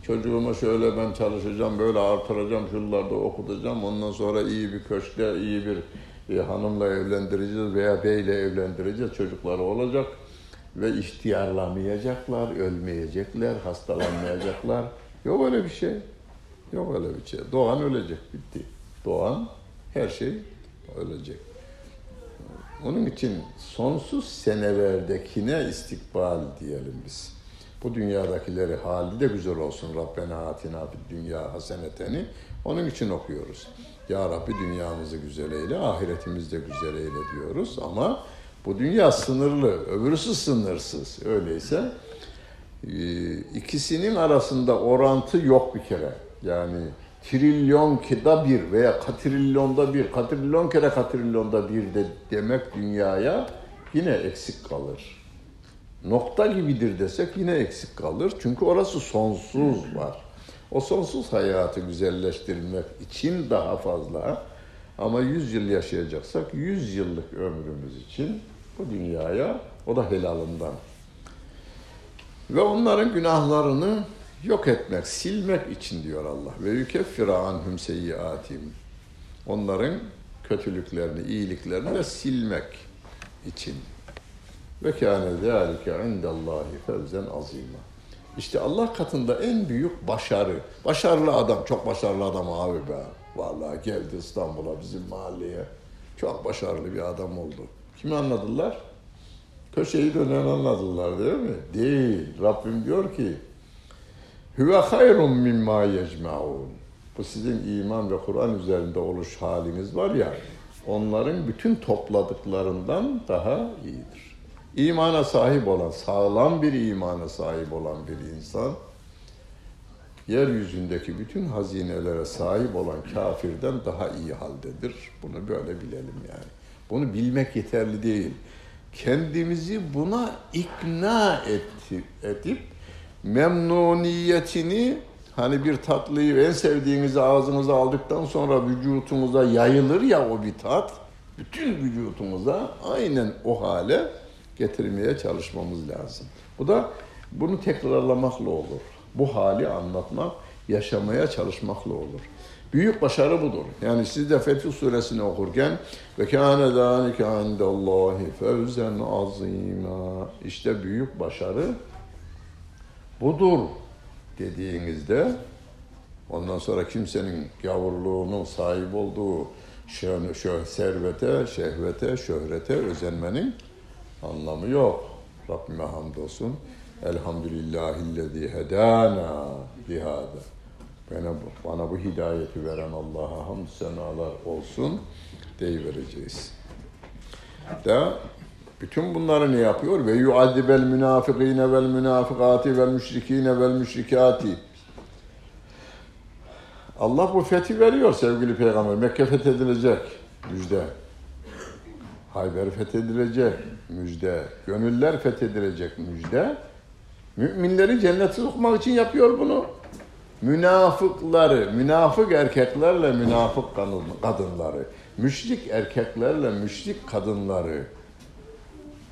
Çocuğuma şöyle ben çalışacağım, böyle artıracağım, şuralarda okutacağım. Ondan sonra iyi bir köşkle, iyi bir e, hanımla evlendireceğiz veya beyle evlendireceğiz. Çocukları olacak ve ihtiyarlamayacaklar, ölmeyecekler, hastalanmayacaklar. Yok öyle bir şey. Yok öyle bir şey. Doğan ölecek, bitti. Doğan her şey ölecek. Onun için sonsuz senelerdekine istikbal diyelim biz. Bu dünyadakileri hali de güzel olsun. Rabbena atina fid dünya haseneteni. Onun için okuyoruz. Ya Rabbi dünyamızı güzel eyle, ahiretimizi de güzel eyle diyoruz. Ama bu dünya sınırlı, öbürüsü sınırsız. Öyleyse ikisinin arasında orantı yok bir kere. Yani trilyon kida bir veya katrilyonda bir, katrilyon kere katrilyonda bir de demek dünyaya yine eksik kalır. Nokta gibidir desek yine eksik kalır. Çünkü orası sonsuz var. O sonsuz hayatı güzelleştirmek için daha fazla ama 100 yıl yaşayacaksak 100 yıllık ömrümüz için bu dünyaya o da helalından. Ve onların günahlarını yok etmek, silmek için diyor Allah. Ve yukeffira anhum seyyiatim. Onların kötülüklerini, iyiliklerini de silmek için. Ve kâne zâlike indallahi fevzen azîmâ. İşte Allah katında en büyük başarı. Başarılı adam, çok başarılı adam abi be. Vallahi geldi İstanbul'a bizim mahalleye. Çok başarılı bir adam oldu. Kimi anladılar? Köşeyi dönen anladılar değil mi? Değil. Rabbim diyor ki Hüve hayrun mimma yecmaun. Bu sizin iman ve Kur'an üzerinde oluş haliniz var ya, onların bütün topladıklarından daha iyidir. İmana sahip olan, sağlam bir imana sahip olan bir insan, yeryüzündeki bütün hazinelere sahip olan kafirden daha iyi haldedir. Bunu böyle bilelim yani. Bunu bilmek yeterli değil. Kendimizi buna ikna etti, edip memnuniyetini hani bir tatlıyı en sevdiğinizi ağzınıza aldıktan sonra vücutunuza yayılır ya o bir tat bütün vücutunuza aynen o hale getirmeye çalışmamız lazım. Bu da bunu tekrarlamakla olur. Bu hali anlatmak, yaşamaya çalışmakla olur. Büyük başarı budur. Yani siz de Fetih Suresini okurken ve kâne zâlike indallâhi fevzen azîmâ işte büyük başarı budur dediğinizde ondan sonra kimsenin gavurluğunun sahip olduğu şö şö servete, şehvete, şöhrete özenmenin anlamı yok. Rabbime hamdolsun. Elhamdülillahillezî hedâna bihâda. Bana, bana bu hidayeti veren Allah'a hamd senalar olsun deyivereceğiz. Da Bütün bunları ne yapıyor? Ve yuadibel münafikine vel münafikati vel müşrikine vel müşrikati. Allah bu fethi veriyor sevgili peygamber. Mekke fethedilecek. Müjde. Hayber fethedilecek. Müjde. Gönüller fethedilecek. Müjde. Müminleri cennete sokmak için yapıyor bunu. Münafıkları, münafık erkeklerle münafık kadınları, müşrik erkeklerle müşrik kadınları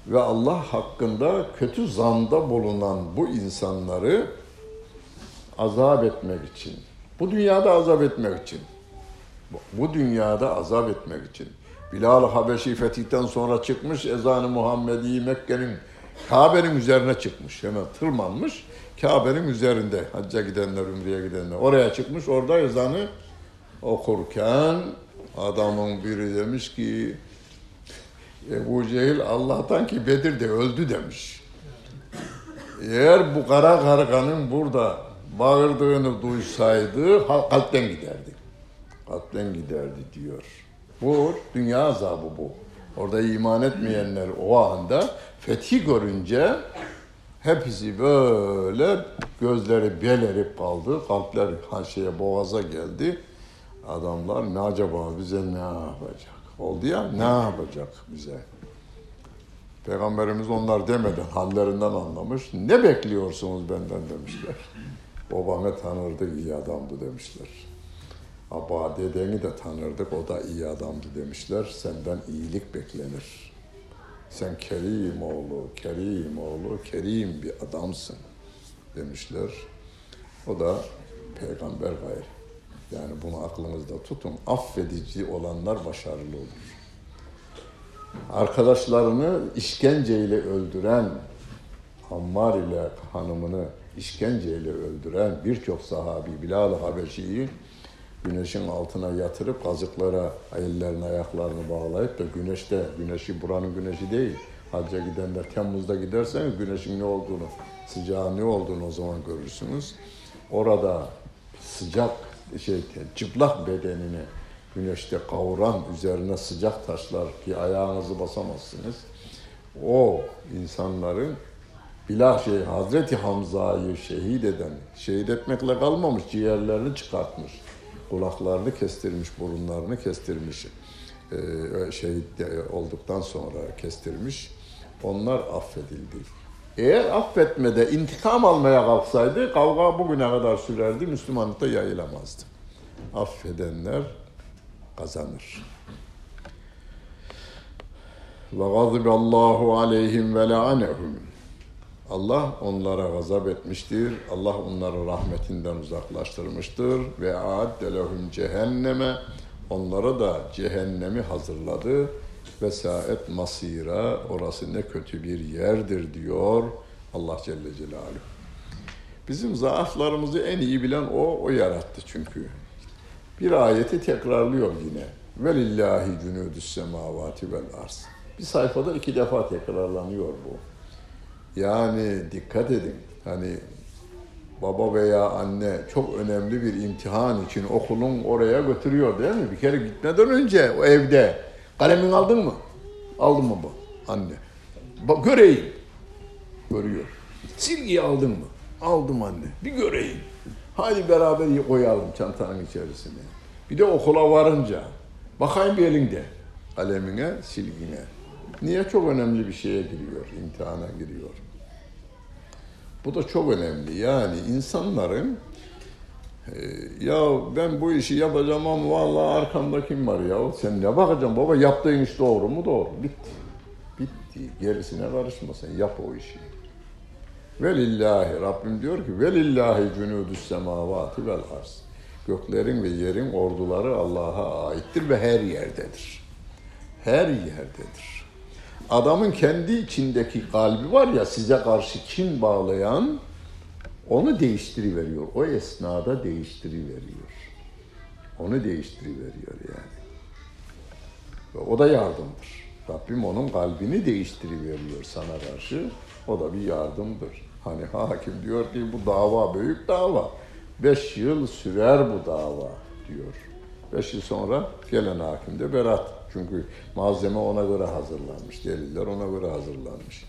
ve Allah hakkında kötü zanda bulunan bu insanları azap etmek için, bu dünyada azap etmek için, bu dünyada azap etmek için. Bilal Habeşi fetihten sonra çıkmış ezanı Muhammedi Mekke'nin Kabe'nin üzerine çıkmış. Hemen tırmanmış. Kabe'nin üzerinde hacca gidenler, ümreye gidenler. Oraya çıkmış. Orada ezanı okurken adamın biri demiş ki Ebu Cehil Allah'tan ki Bedir'de öldü demiş. Eğer bu kara karganın burada bağırdığını duysaydı kalpten giderdi. Kalpten giderdi diyor. Bu dünya azabı bu. Orada iman etmeyenler o anda fethi görünce hepsi böyle gözleri belerip kaldı. Kalpler şeye boğaza geldi. Adamlar ne acaba bize ne yapacak? Oldu ya ne yapacak bize? Peygamberimiz onlar demeden hallerinden anlamış. Ne bekliyorsunuz benden demişler. Babanı tanırdı iyi adamdı demişler. Aba dedeni de tanırdık, o da iyi adamdı demişler. Senden iyilik beklenir. Sen Kerim oğlu, Kerim oğlu, Kerim bir adamsın demişler. O da peygamber gayrı. Yani bunu aklınızda tutun. Affedici olanlar başarılı olur. Arkadaşlarını işkenceyle öldüren, Ammar ile hanımını işkenceyle öldüren birçok sahabi Bilal-i Habeşi'yi güneşin altına yatırıp kazıklara ellerini ayaklarını bağlayıp da güneşte, güneşi buranın güneşi değil. Hacca gidenler Temmuz'da giderseniz güneşin ne olduğunu, sıcağı ne olduğunu o zaman görürsünüz. Orada sıcak şey çıplak bedenini güneşte kavuran üzerine sıcak taşlar ki ayağınızı basamazsınız. O insanların Bilah şey Hazreti Hamza'yı şehit eden, şehit etmekle kalmamış, ciğerlerini çıkartmış kulaklarını kestirmiş, burunlarını kestirmiş, e, şehit olduktan sonra kestirmiş. Onlar affedildi. Eğer affetmede intikam almaya kalksaydı kavga bugüne kadar sürerdi, Müslümanlıkta yayılamazdı. Affedenler kazanır. Ve gazıballahu aleyhim ve la'anehum. Allah onlara gazap etmiştir. Allah onları rahmetinden uzaklaştırmıştır. Ve aadde lehum cehenneme onlara da cehennemi hazırladı. Ve saet masira orası ne kötü bir yerdir diyor Allah Celle Celaluhu. Bizim zaaflarımızı en iyi bilen o, o yarattı çünkü. Bir ayeti tekrarlıyor yine. Velillahi cunudus semavati vel arz. Bir sayfada iki defa tekrarlanıyor bu. Yani dikkat edin. Hani baba veya anne çok önemli bir imtihan için okulun oraya götürüyor değil mi? Bir kere gitmeden önce o evde kalemin aldın mı? Aldın mı bu? Anne. Bak göreyim. Görüyor. Silgiyi aldın mı? Aldım anne. Bir göreyim. Hadi beraber koyalım çantanın içerisine. Bir de okula varınca bakayım bir elinde kalemine, silgine. Niye? Çok önemli bir şeye giriyor, imtihana giriyor. Bu da çok önemli. Yani insanların e, ya ben bu işi yapacağım ama vallahi arkamda kim var ya? Sen ne bakacaksın baba? Yaptığın iş doğru mu? Doğru. Bitti. Bitti. Gerisine karışma sen. Yap o işi. Velillahi Rabbim diyor ki velillahi cunudus semavati vel arz. Göklerin ve yerin orduları Allah'a aittir ve her yerdedir. Her yerdedir adamın kendi içindeki kalbi var ya size karşı kin bağlayan onu değiştiriveriyor. O esnada değiştiriveriyor. Onu değiştiriveriyor yani. Ve o da yardımdır. Rabbim onun kalbini değiştiriveriyor sana karşı. O da bir yardımdır. Hani hakim diyor ki bu dava büyük dava. Beş yıl sürer bu dava diyor. Beş yıl sonra gelen hakim de berat Çünkü malzeme ona göre hazırlanmış, deliller ona göre hazırlanmış.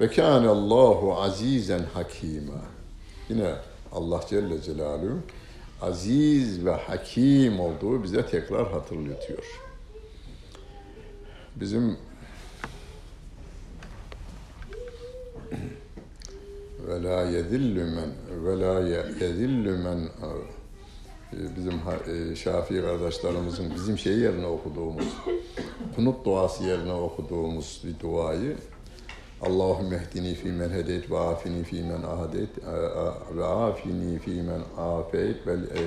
Ve kâne Allahu azizen hakîmâ. Yine Allah Celle Celaluhu aziz ve hakim olduğu bize tekrar hatırlatıyor. Bizim ve la yedillü men ve la yedillü men bizim e, Şafii kardeşlerimizin bizim şey yerine okuduğumuz kunut duası yerine okuduğumuz bir duayı Allahümme ehdini fi men hedeyt ve afini fi men ahadeyt ve afini fi men afeyt ve e,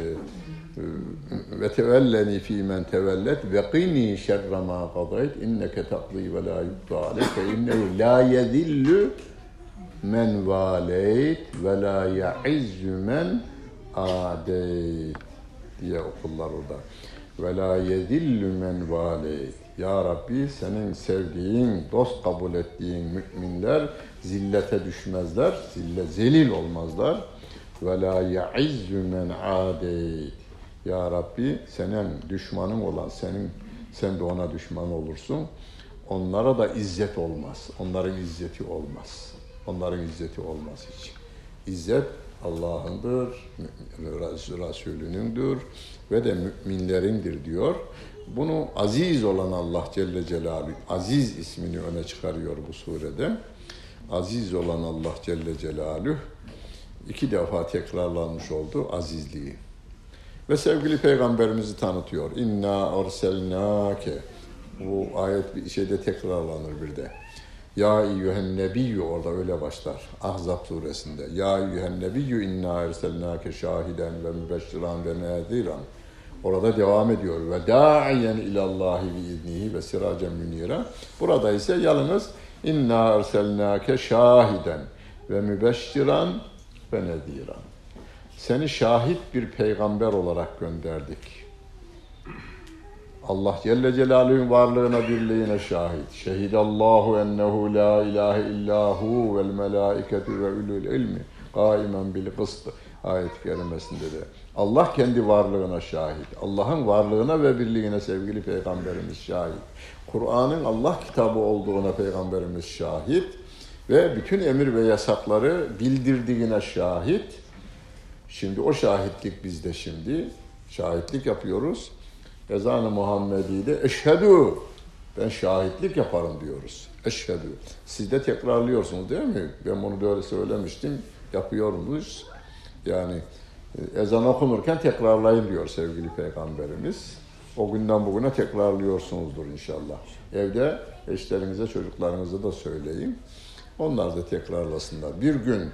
ve tevelleni fi men tevellet ve qini şerre ma qadayt inneke taqdi ve la yubda aleyke innehu la yedillu men valeyt ve la ya'izzu men adeyt diye okurlar orada. Ve la men. Ya Rabbi senin sevdiğin, dost kabul ettiğin müminler zillete düşmezler, zille zelil olmazlar. Ve la men. Ya Rabbi senin düşmanın olan senin sen de ona düşman olursun. Onlara da izzet olmaz. Onların izzeti olmaz. Onların izzeti olmaz hiç. İzzet Allah'ındır, Resulünündür ve de müminlerindir diyor. Bunu aziz olan Allah Celle Celaluhu, aziz ismini öne çıkarıyor bu surede. Aziz olan Allah Celle Celaluhu iki defa tekrarlanmış oldu azizliği. Ve sevgili peygamberimizi tanıtıyor. İnna arselnake. Bu ayet bir şeyde tekrarlanır bir de. Ya eyyühen nebiyyü orada öyle başlar. Ahzab suresinde. Ya eyyühen nebiyyü inna erselnake şahiden ve mübeşşiran ve nediran. Orada devam ediyor. Ve da'iyen ilallahi bi iznihi ve siracen münira. Burada ise yalnız inna erselnake şahiden ve mübeşşiran ve nediran. Seni şahit bir peygamber olarak gönderdik. Allah Celle Celaluhu'nun varlığına birliğine şahit. Şehidallahu ennehu la ilahe illahu vel melaiketu ve ulul ilmi kaimen bil kıst ayet-i kerimesinde de. Allah kendi varlığına şahit. Allah'ın varlığına ve birliğine sevgili peygamberimiz şahit. Kur'an'ın Allah kitabı olduğuna peygamberimiz şahit ve bütün emir ve yasakları bildirdiğine şahit. Şimdi o şahitlik bizde şimdi. Şahitlik yapıyoruz ezan-ı Muhammedi'de eşhedü ben şahitlik yaparım diyoruz. Eşhedü. Siz de tekrarlıyorsunuz değil mi? Ben bunu böyle söylemiştim. Yapıyoruz. Yani e, ezan okunurken tekrarlayın diyor sevgili peygamberimiz. O günden bugüne tekrarlıyorsunuzdur inşallah. Evde eşlerinize, çocuklarınıza da söyleyin. Onlar da tekrarlasınlar. Bir gün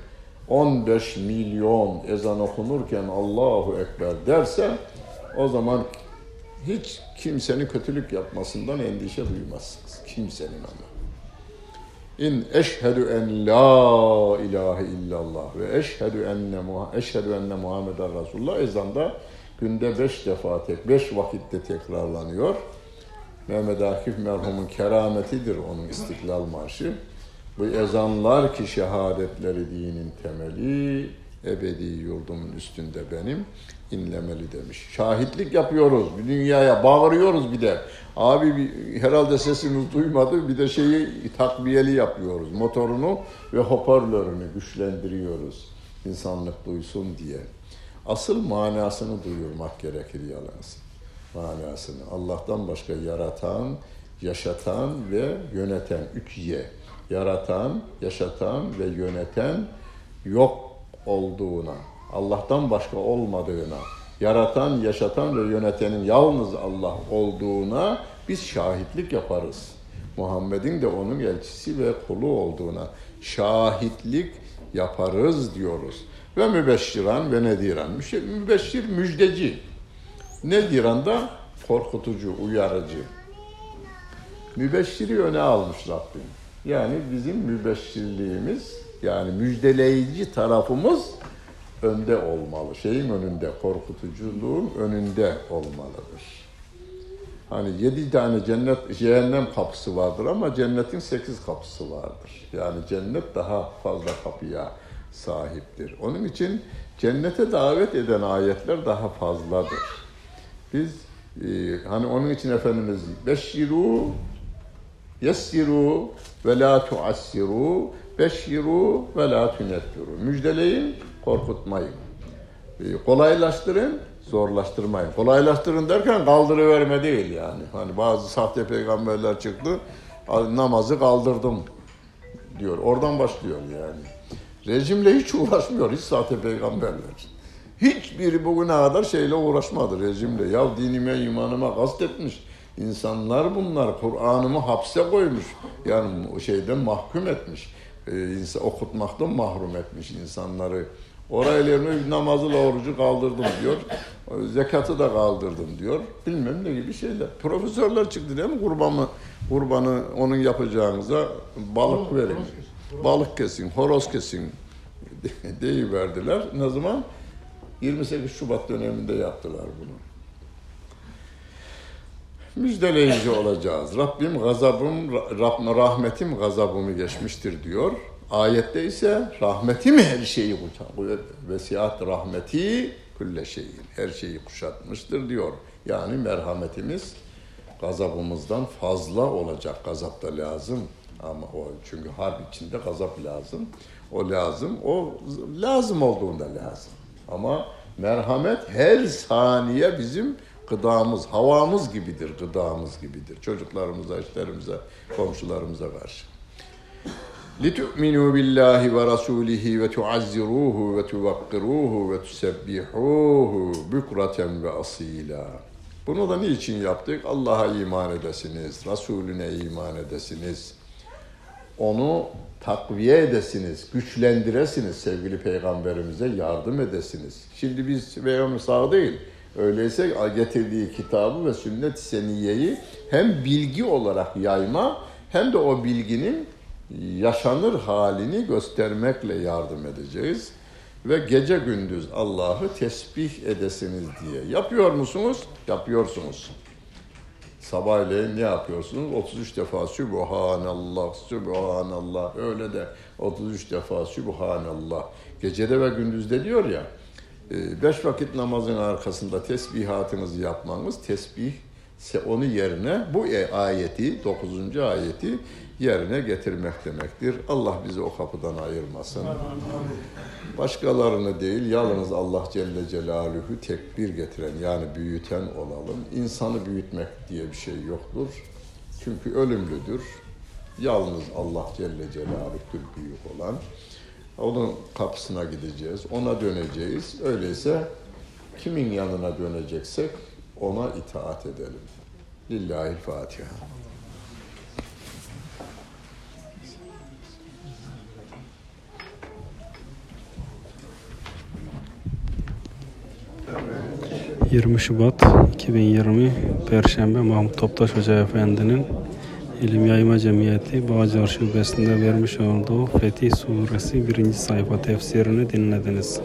15 milyon ezan okunurken Allahu Ekber derse o zaman hiç kimsenin kötülük yapmasından endişe duymazsınız. Kimsenin ama. İn eşhedü en la ilahe illallah ve eşhedü enne eşhedü enne Muhammeden Resulullah ezanda günde beş defa tek, beş vakitte tekrarlanıyor. Mehmet Akif merhumun kerametidir onun istiklal marşı. Bu ezanlar ki şehadetleri dinin temeli, ebedi yurdumun üstünde benim inlemeli demiş. Şahitlik yapıyoruz dünyaya, bağırıyoruz bir de. Abi bir, herhalde sesimiz duymadı, bir de şeyi takviyeli yapıyoruz. Motorunu ve hoparlörünü güçlendiriyoruz. İnsanlık duysun diye. Asıl manasını duyurmak gerekir yalnız. Manasını. Allah'tan başka yaratan, yaşatan ve yöneten. Üç ye. Yaratan, yaşatan ve yöneten yok olduğuna, Allah'tan başka olmadığına, yaratan, yaşatan ve yönetenin yalnız Allah olduğuna biz şahitlik yaparız. Muhammed'in de onun elçisi ve kulu olduğuna şahitlik yaparız diyoruz. Ve mübeşşiran ve nediran. Mübeşşir müjdeci. Nediran da korkutucu, uyarıcı. Mübeşşiri öne almış Rabbim. Yani bizim mübeşşirliğimiz yani müjdeleyici tarafımız önde olmalı. Şeyin önünde, korkutuculuğun önünde olmalıdır. Hani yedi tane cennet, cehennem kapısı vardır ama cennetin sekiz kapısı vardır. Yani cennet daha fazla kapıya sahiptir. Onun için cennete davet eden ayetler daha fazladır. Biz Ee, hani onun için Efendimiz beşşiru yessiru ve la tuassiru beşşiru ve la tuneffiru. Müjdeleyin, korkutmayın. Kolaylaştırın, zorlaştırmayın. Kolaylaştırın derken kaldırıverme değil yani. Hani bazı sahte peygamberler çıktı, namazı kaldırdım diyor. Oradan başlıyor yani. Rejimle hiç uğraşmıyor, hiç sahte peygamberler. Hiçbiri bugüne kadar şeyle uğraşmadı rejimle. Ya dinime, imanıma kastetmiş. İnsanlar bunlar. Kur'an'ımı hapse koymuş. Yani şeyden mahkum etmiş. Ee, okutmaktan mahrum etmiş insanları. Oraylarını namazıyla orucu kaldırdım diyor. Zekatı da kaldırdım diyor. Bilmem ne gibi şeyler. Profesörler çıktı değil mi? Kurbanı, kurbanı onun yapacağınıza balık verin. Balık kesin, horoz kesin deyiverdiler. Ne zaman? 28 Şubat döneminde yaptılar bunu. Müjdeleyici olacağız. Rabbim gazabım, Rabbim rahmetim gazabımı geçmiştir diyor. Ayette ise rahmetim her şeyi kuşatıyor. Vesiat rahmeti külle şeyin. Her şeyi kuşatmıştır diyor. Yani merhametimiz gazabımızdan fazla olacak. Gazap da lazım. Ama o çünkü harp içinde gazap lazım. O lazım. O lazım olduğunda lazım. Ama merhamet her saniye bizim gıdamız, havamız gibidir, gıdamız gibidir. Çocuklarımıza, eşlerimize, komşularımıza karşı. لِتُؤْمِنُوا بِاللّٰهِ وَرَسُولِهِ وَتُعَزِّرُوهُ وَتُوَقِّرُوهُ وَتُسَبِّحُوهُ بُكْرَةً وَأَصِيلًا Bunu da niçin yaptık? Allah'a iman edesiniz, Resulüne iman edesiniz. Onu takviye edesiniz, güçlendiresiniz, sevgili peygamberimize yardım edesiniz. Şimdi biz peygamber sağ değil, öyleyse getirdiği kitabı ve sünnet-i seniyeyi hem bilgi olarak yayma hem de o bilginin yaşanır halini göstermekle yardım edeceğiz. Ve gece gündüz Allah'ı tesbih edesiniz diye. Yapıyor musunuz? Yapıyorsunuz. Sabahleyin ne yapıyorsunuz? 33 defa Sübhanallah, Sübhanallah. Öyle de 33 defa Sübhanallah. Gecede ve gündüzde diyor ya. e, Beş vakit namazın arkasında tesbihatınızı yapmanız, tesbih onu yerine bu e, ayeti, 9. ayeti yerine getirmek demektir. Allah bizi o kapıdan ayırmasın. Başkalarını değil, yalnız Allah Celle Celaluhu tekbir getiren yani büyüten olalım. İnsanı büyütmek diye bir şey yoktur. Çünkü ölümlüdür. Yalnız Allah Celle Celaluhu'dur büyük olan. Onun kapısına gideceğiz, ona döneceğiz. Öyleyse kimin yanına döneceksek ona itaat edelim. Lillahi Fatiha. ...20 Şubat 2020 Perşembe Mahmut Toptaş Hoca Efendi'nin İlim Yayma Cemiyeti Bağcılar Şubesi'nde vermiş olduğu Fetih Suresi 1. sayfa tefsirini dinlediniz.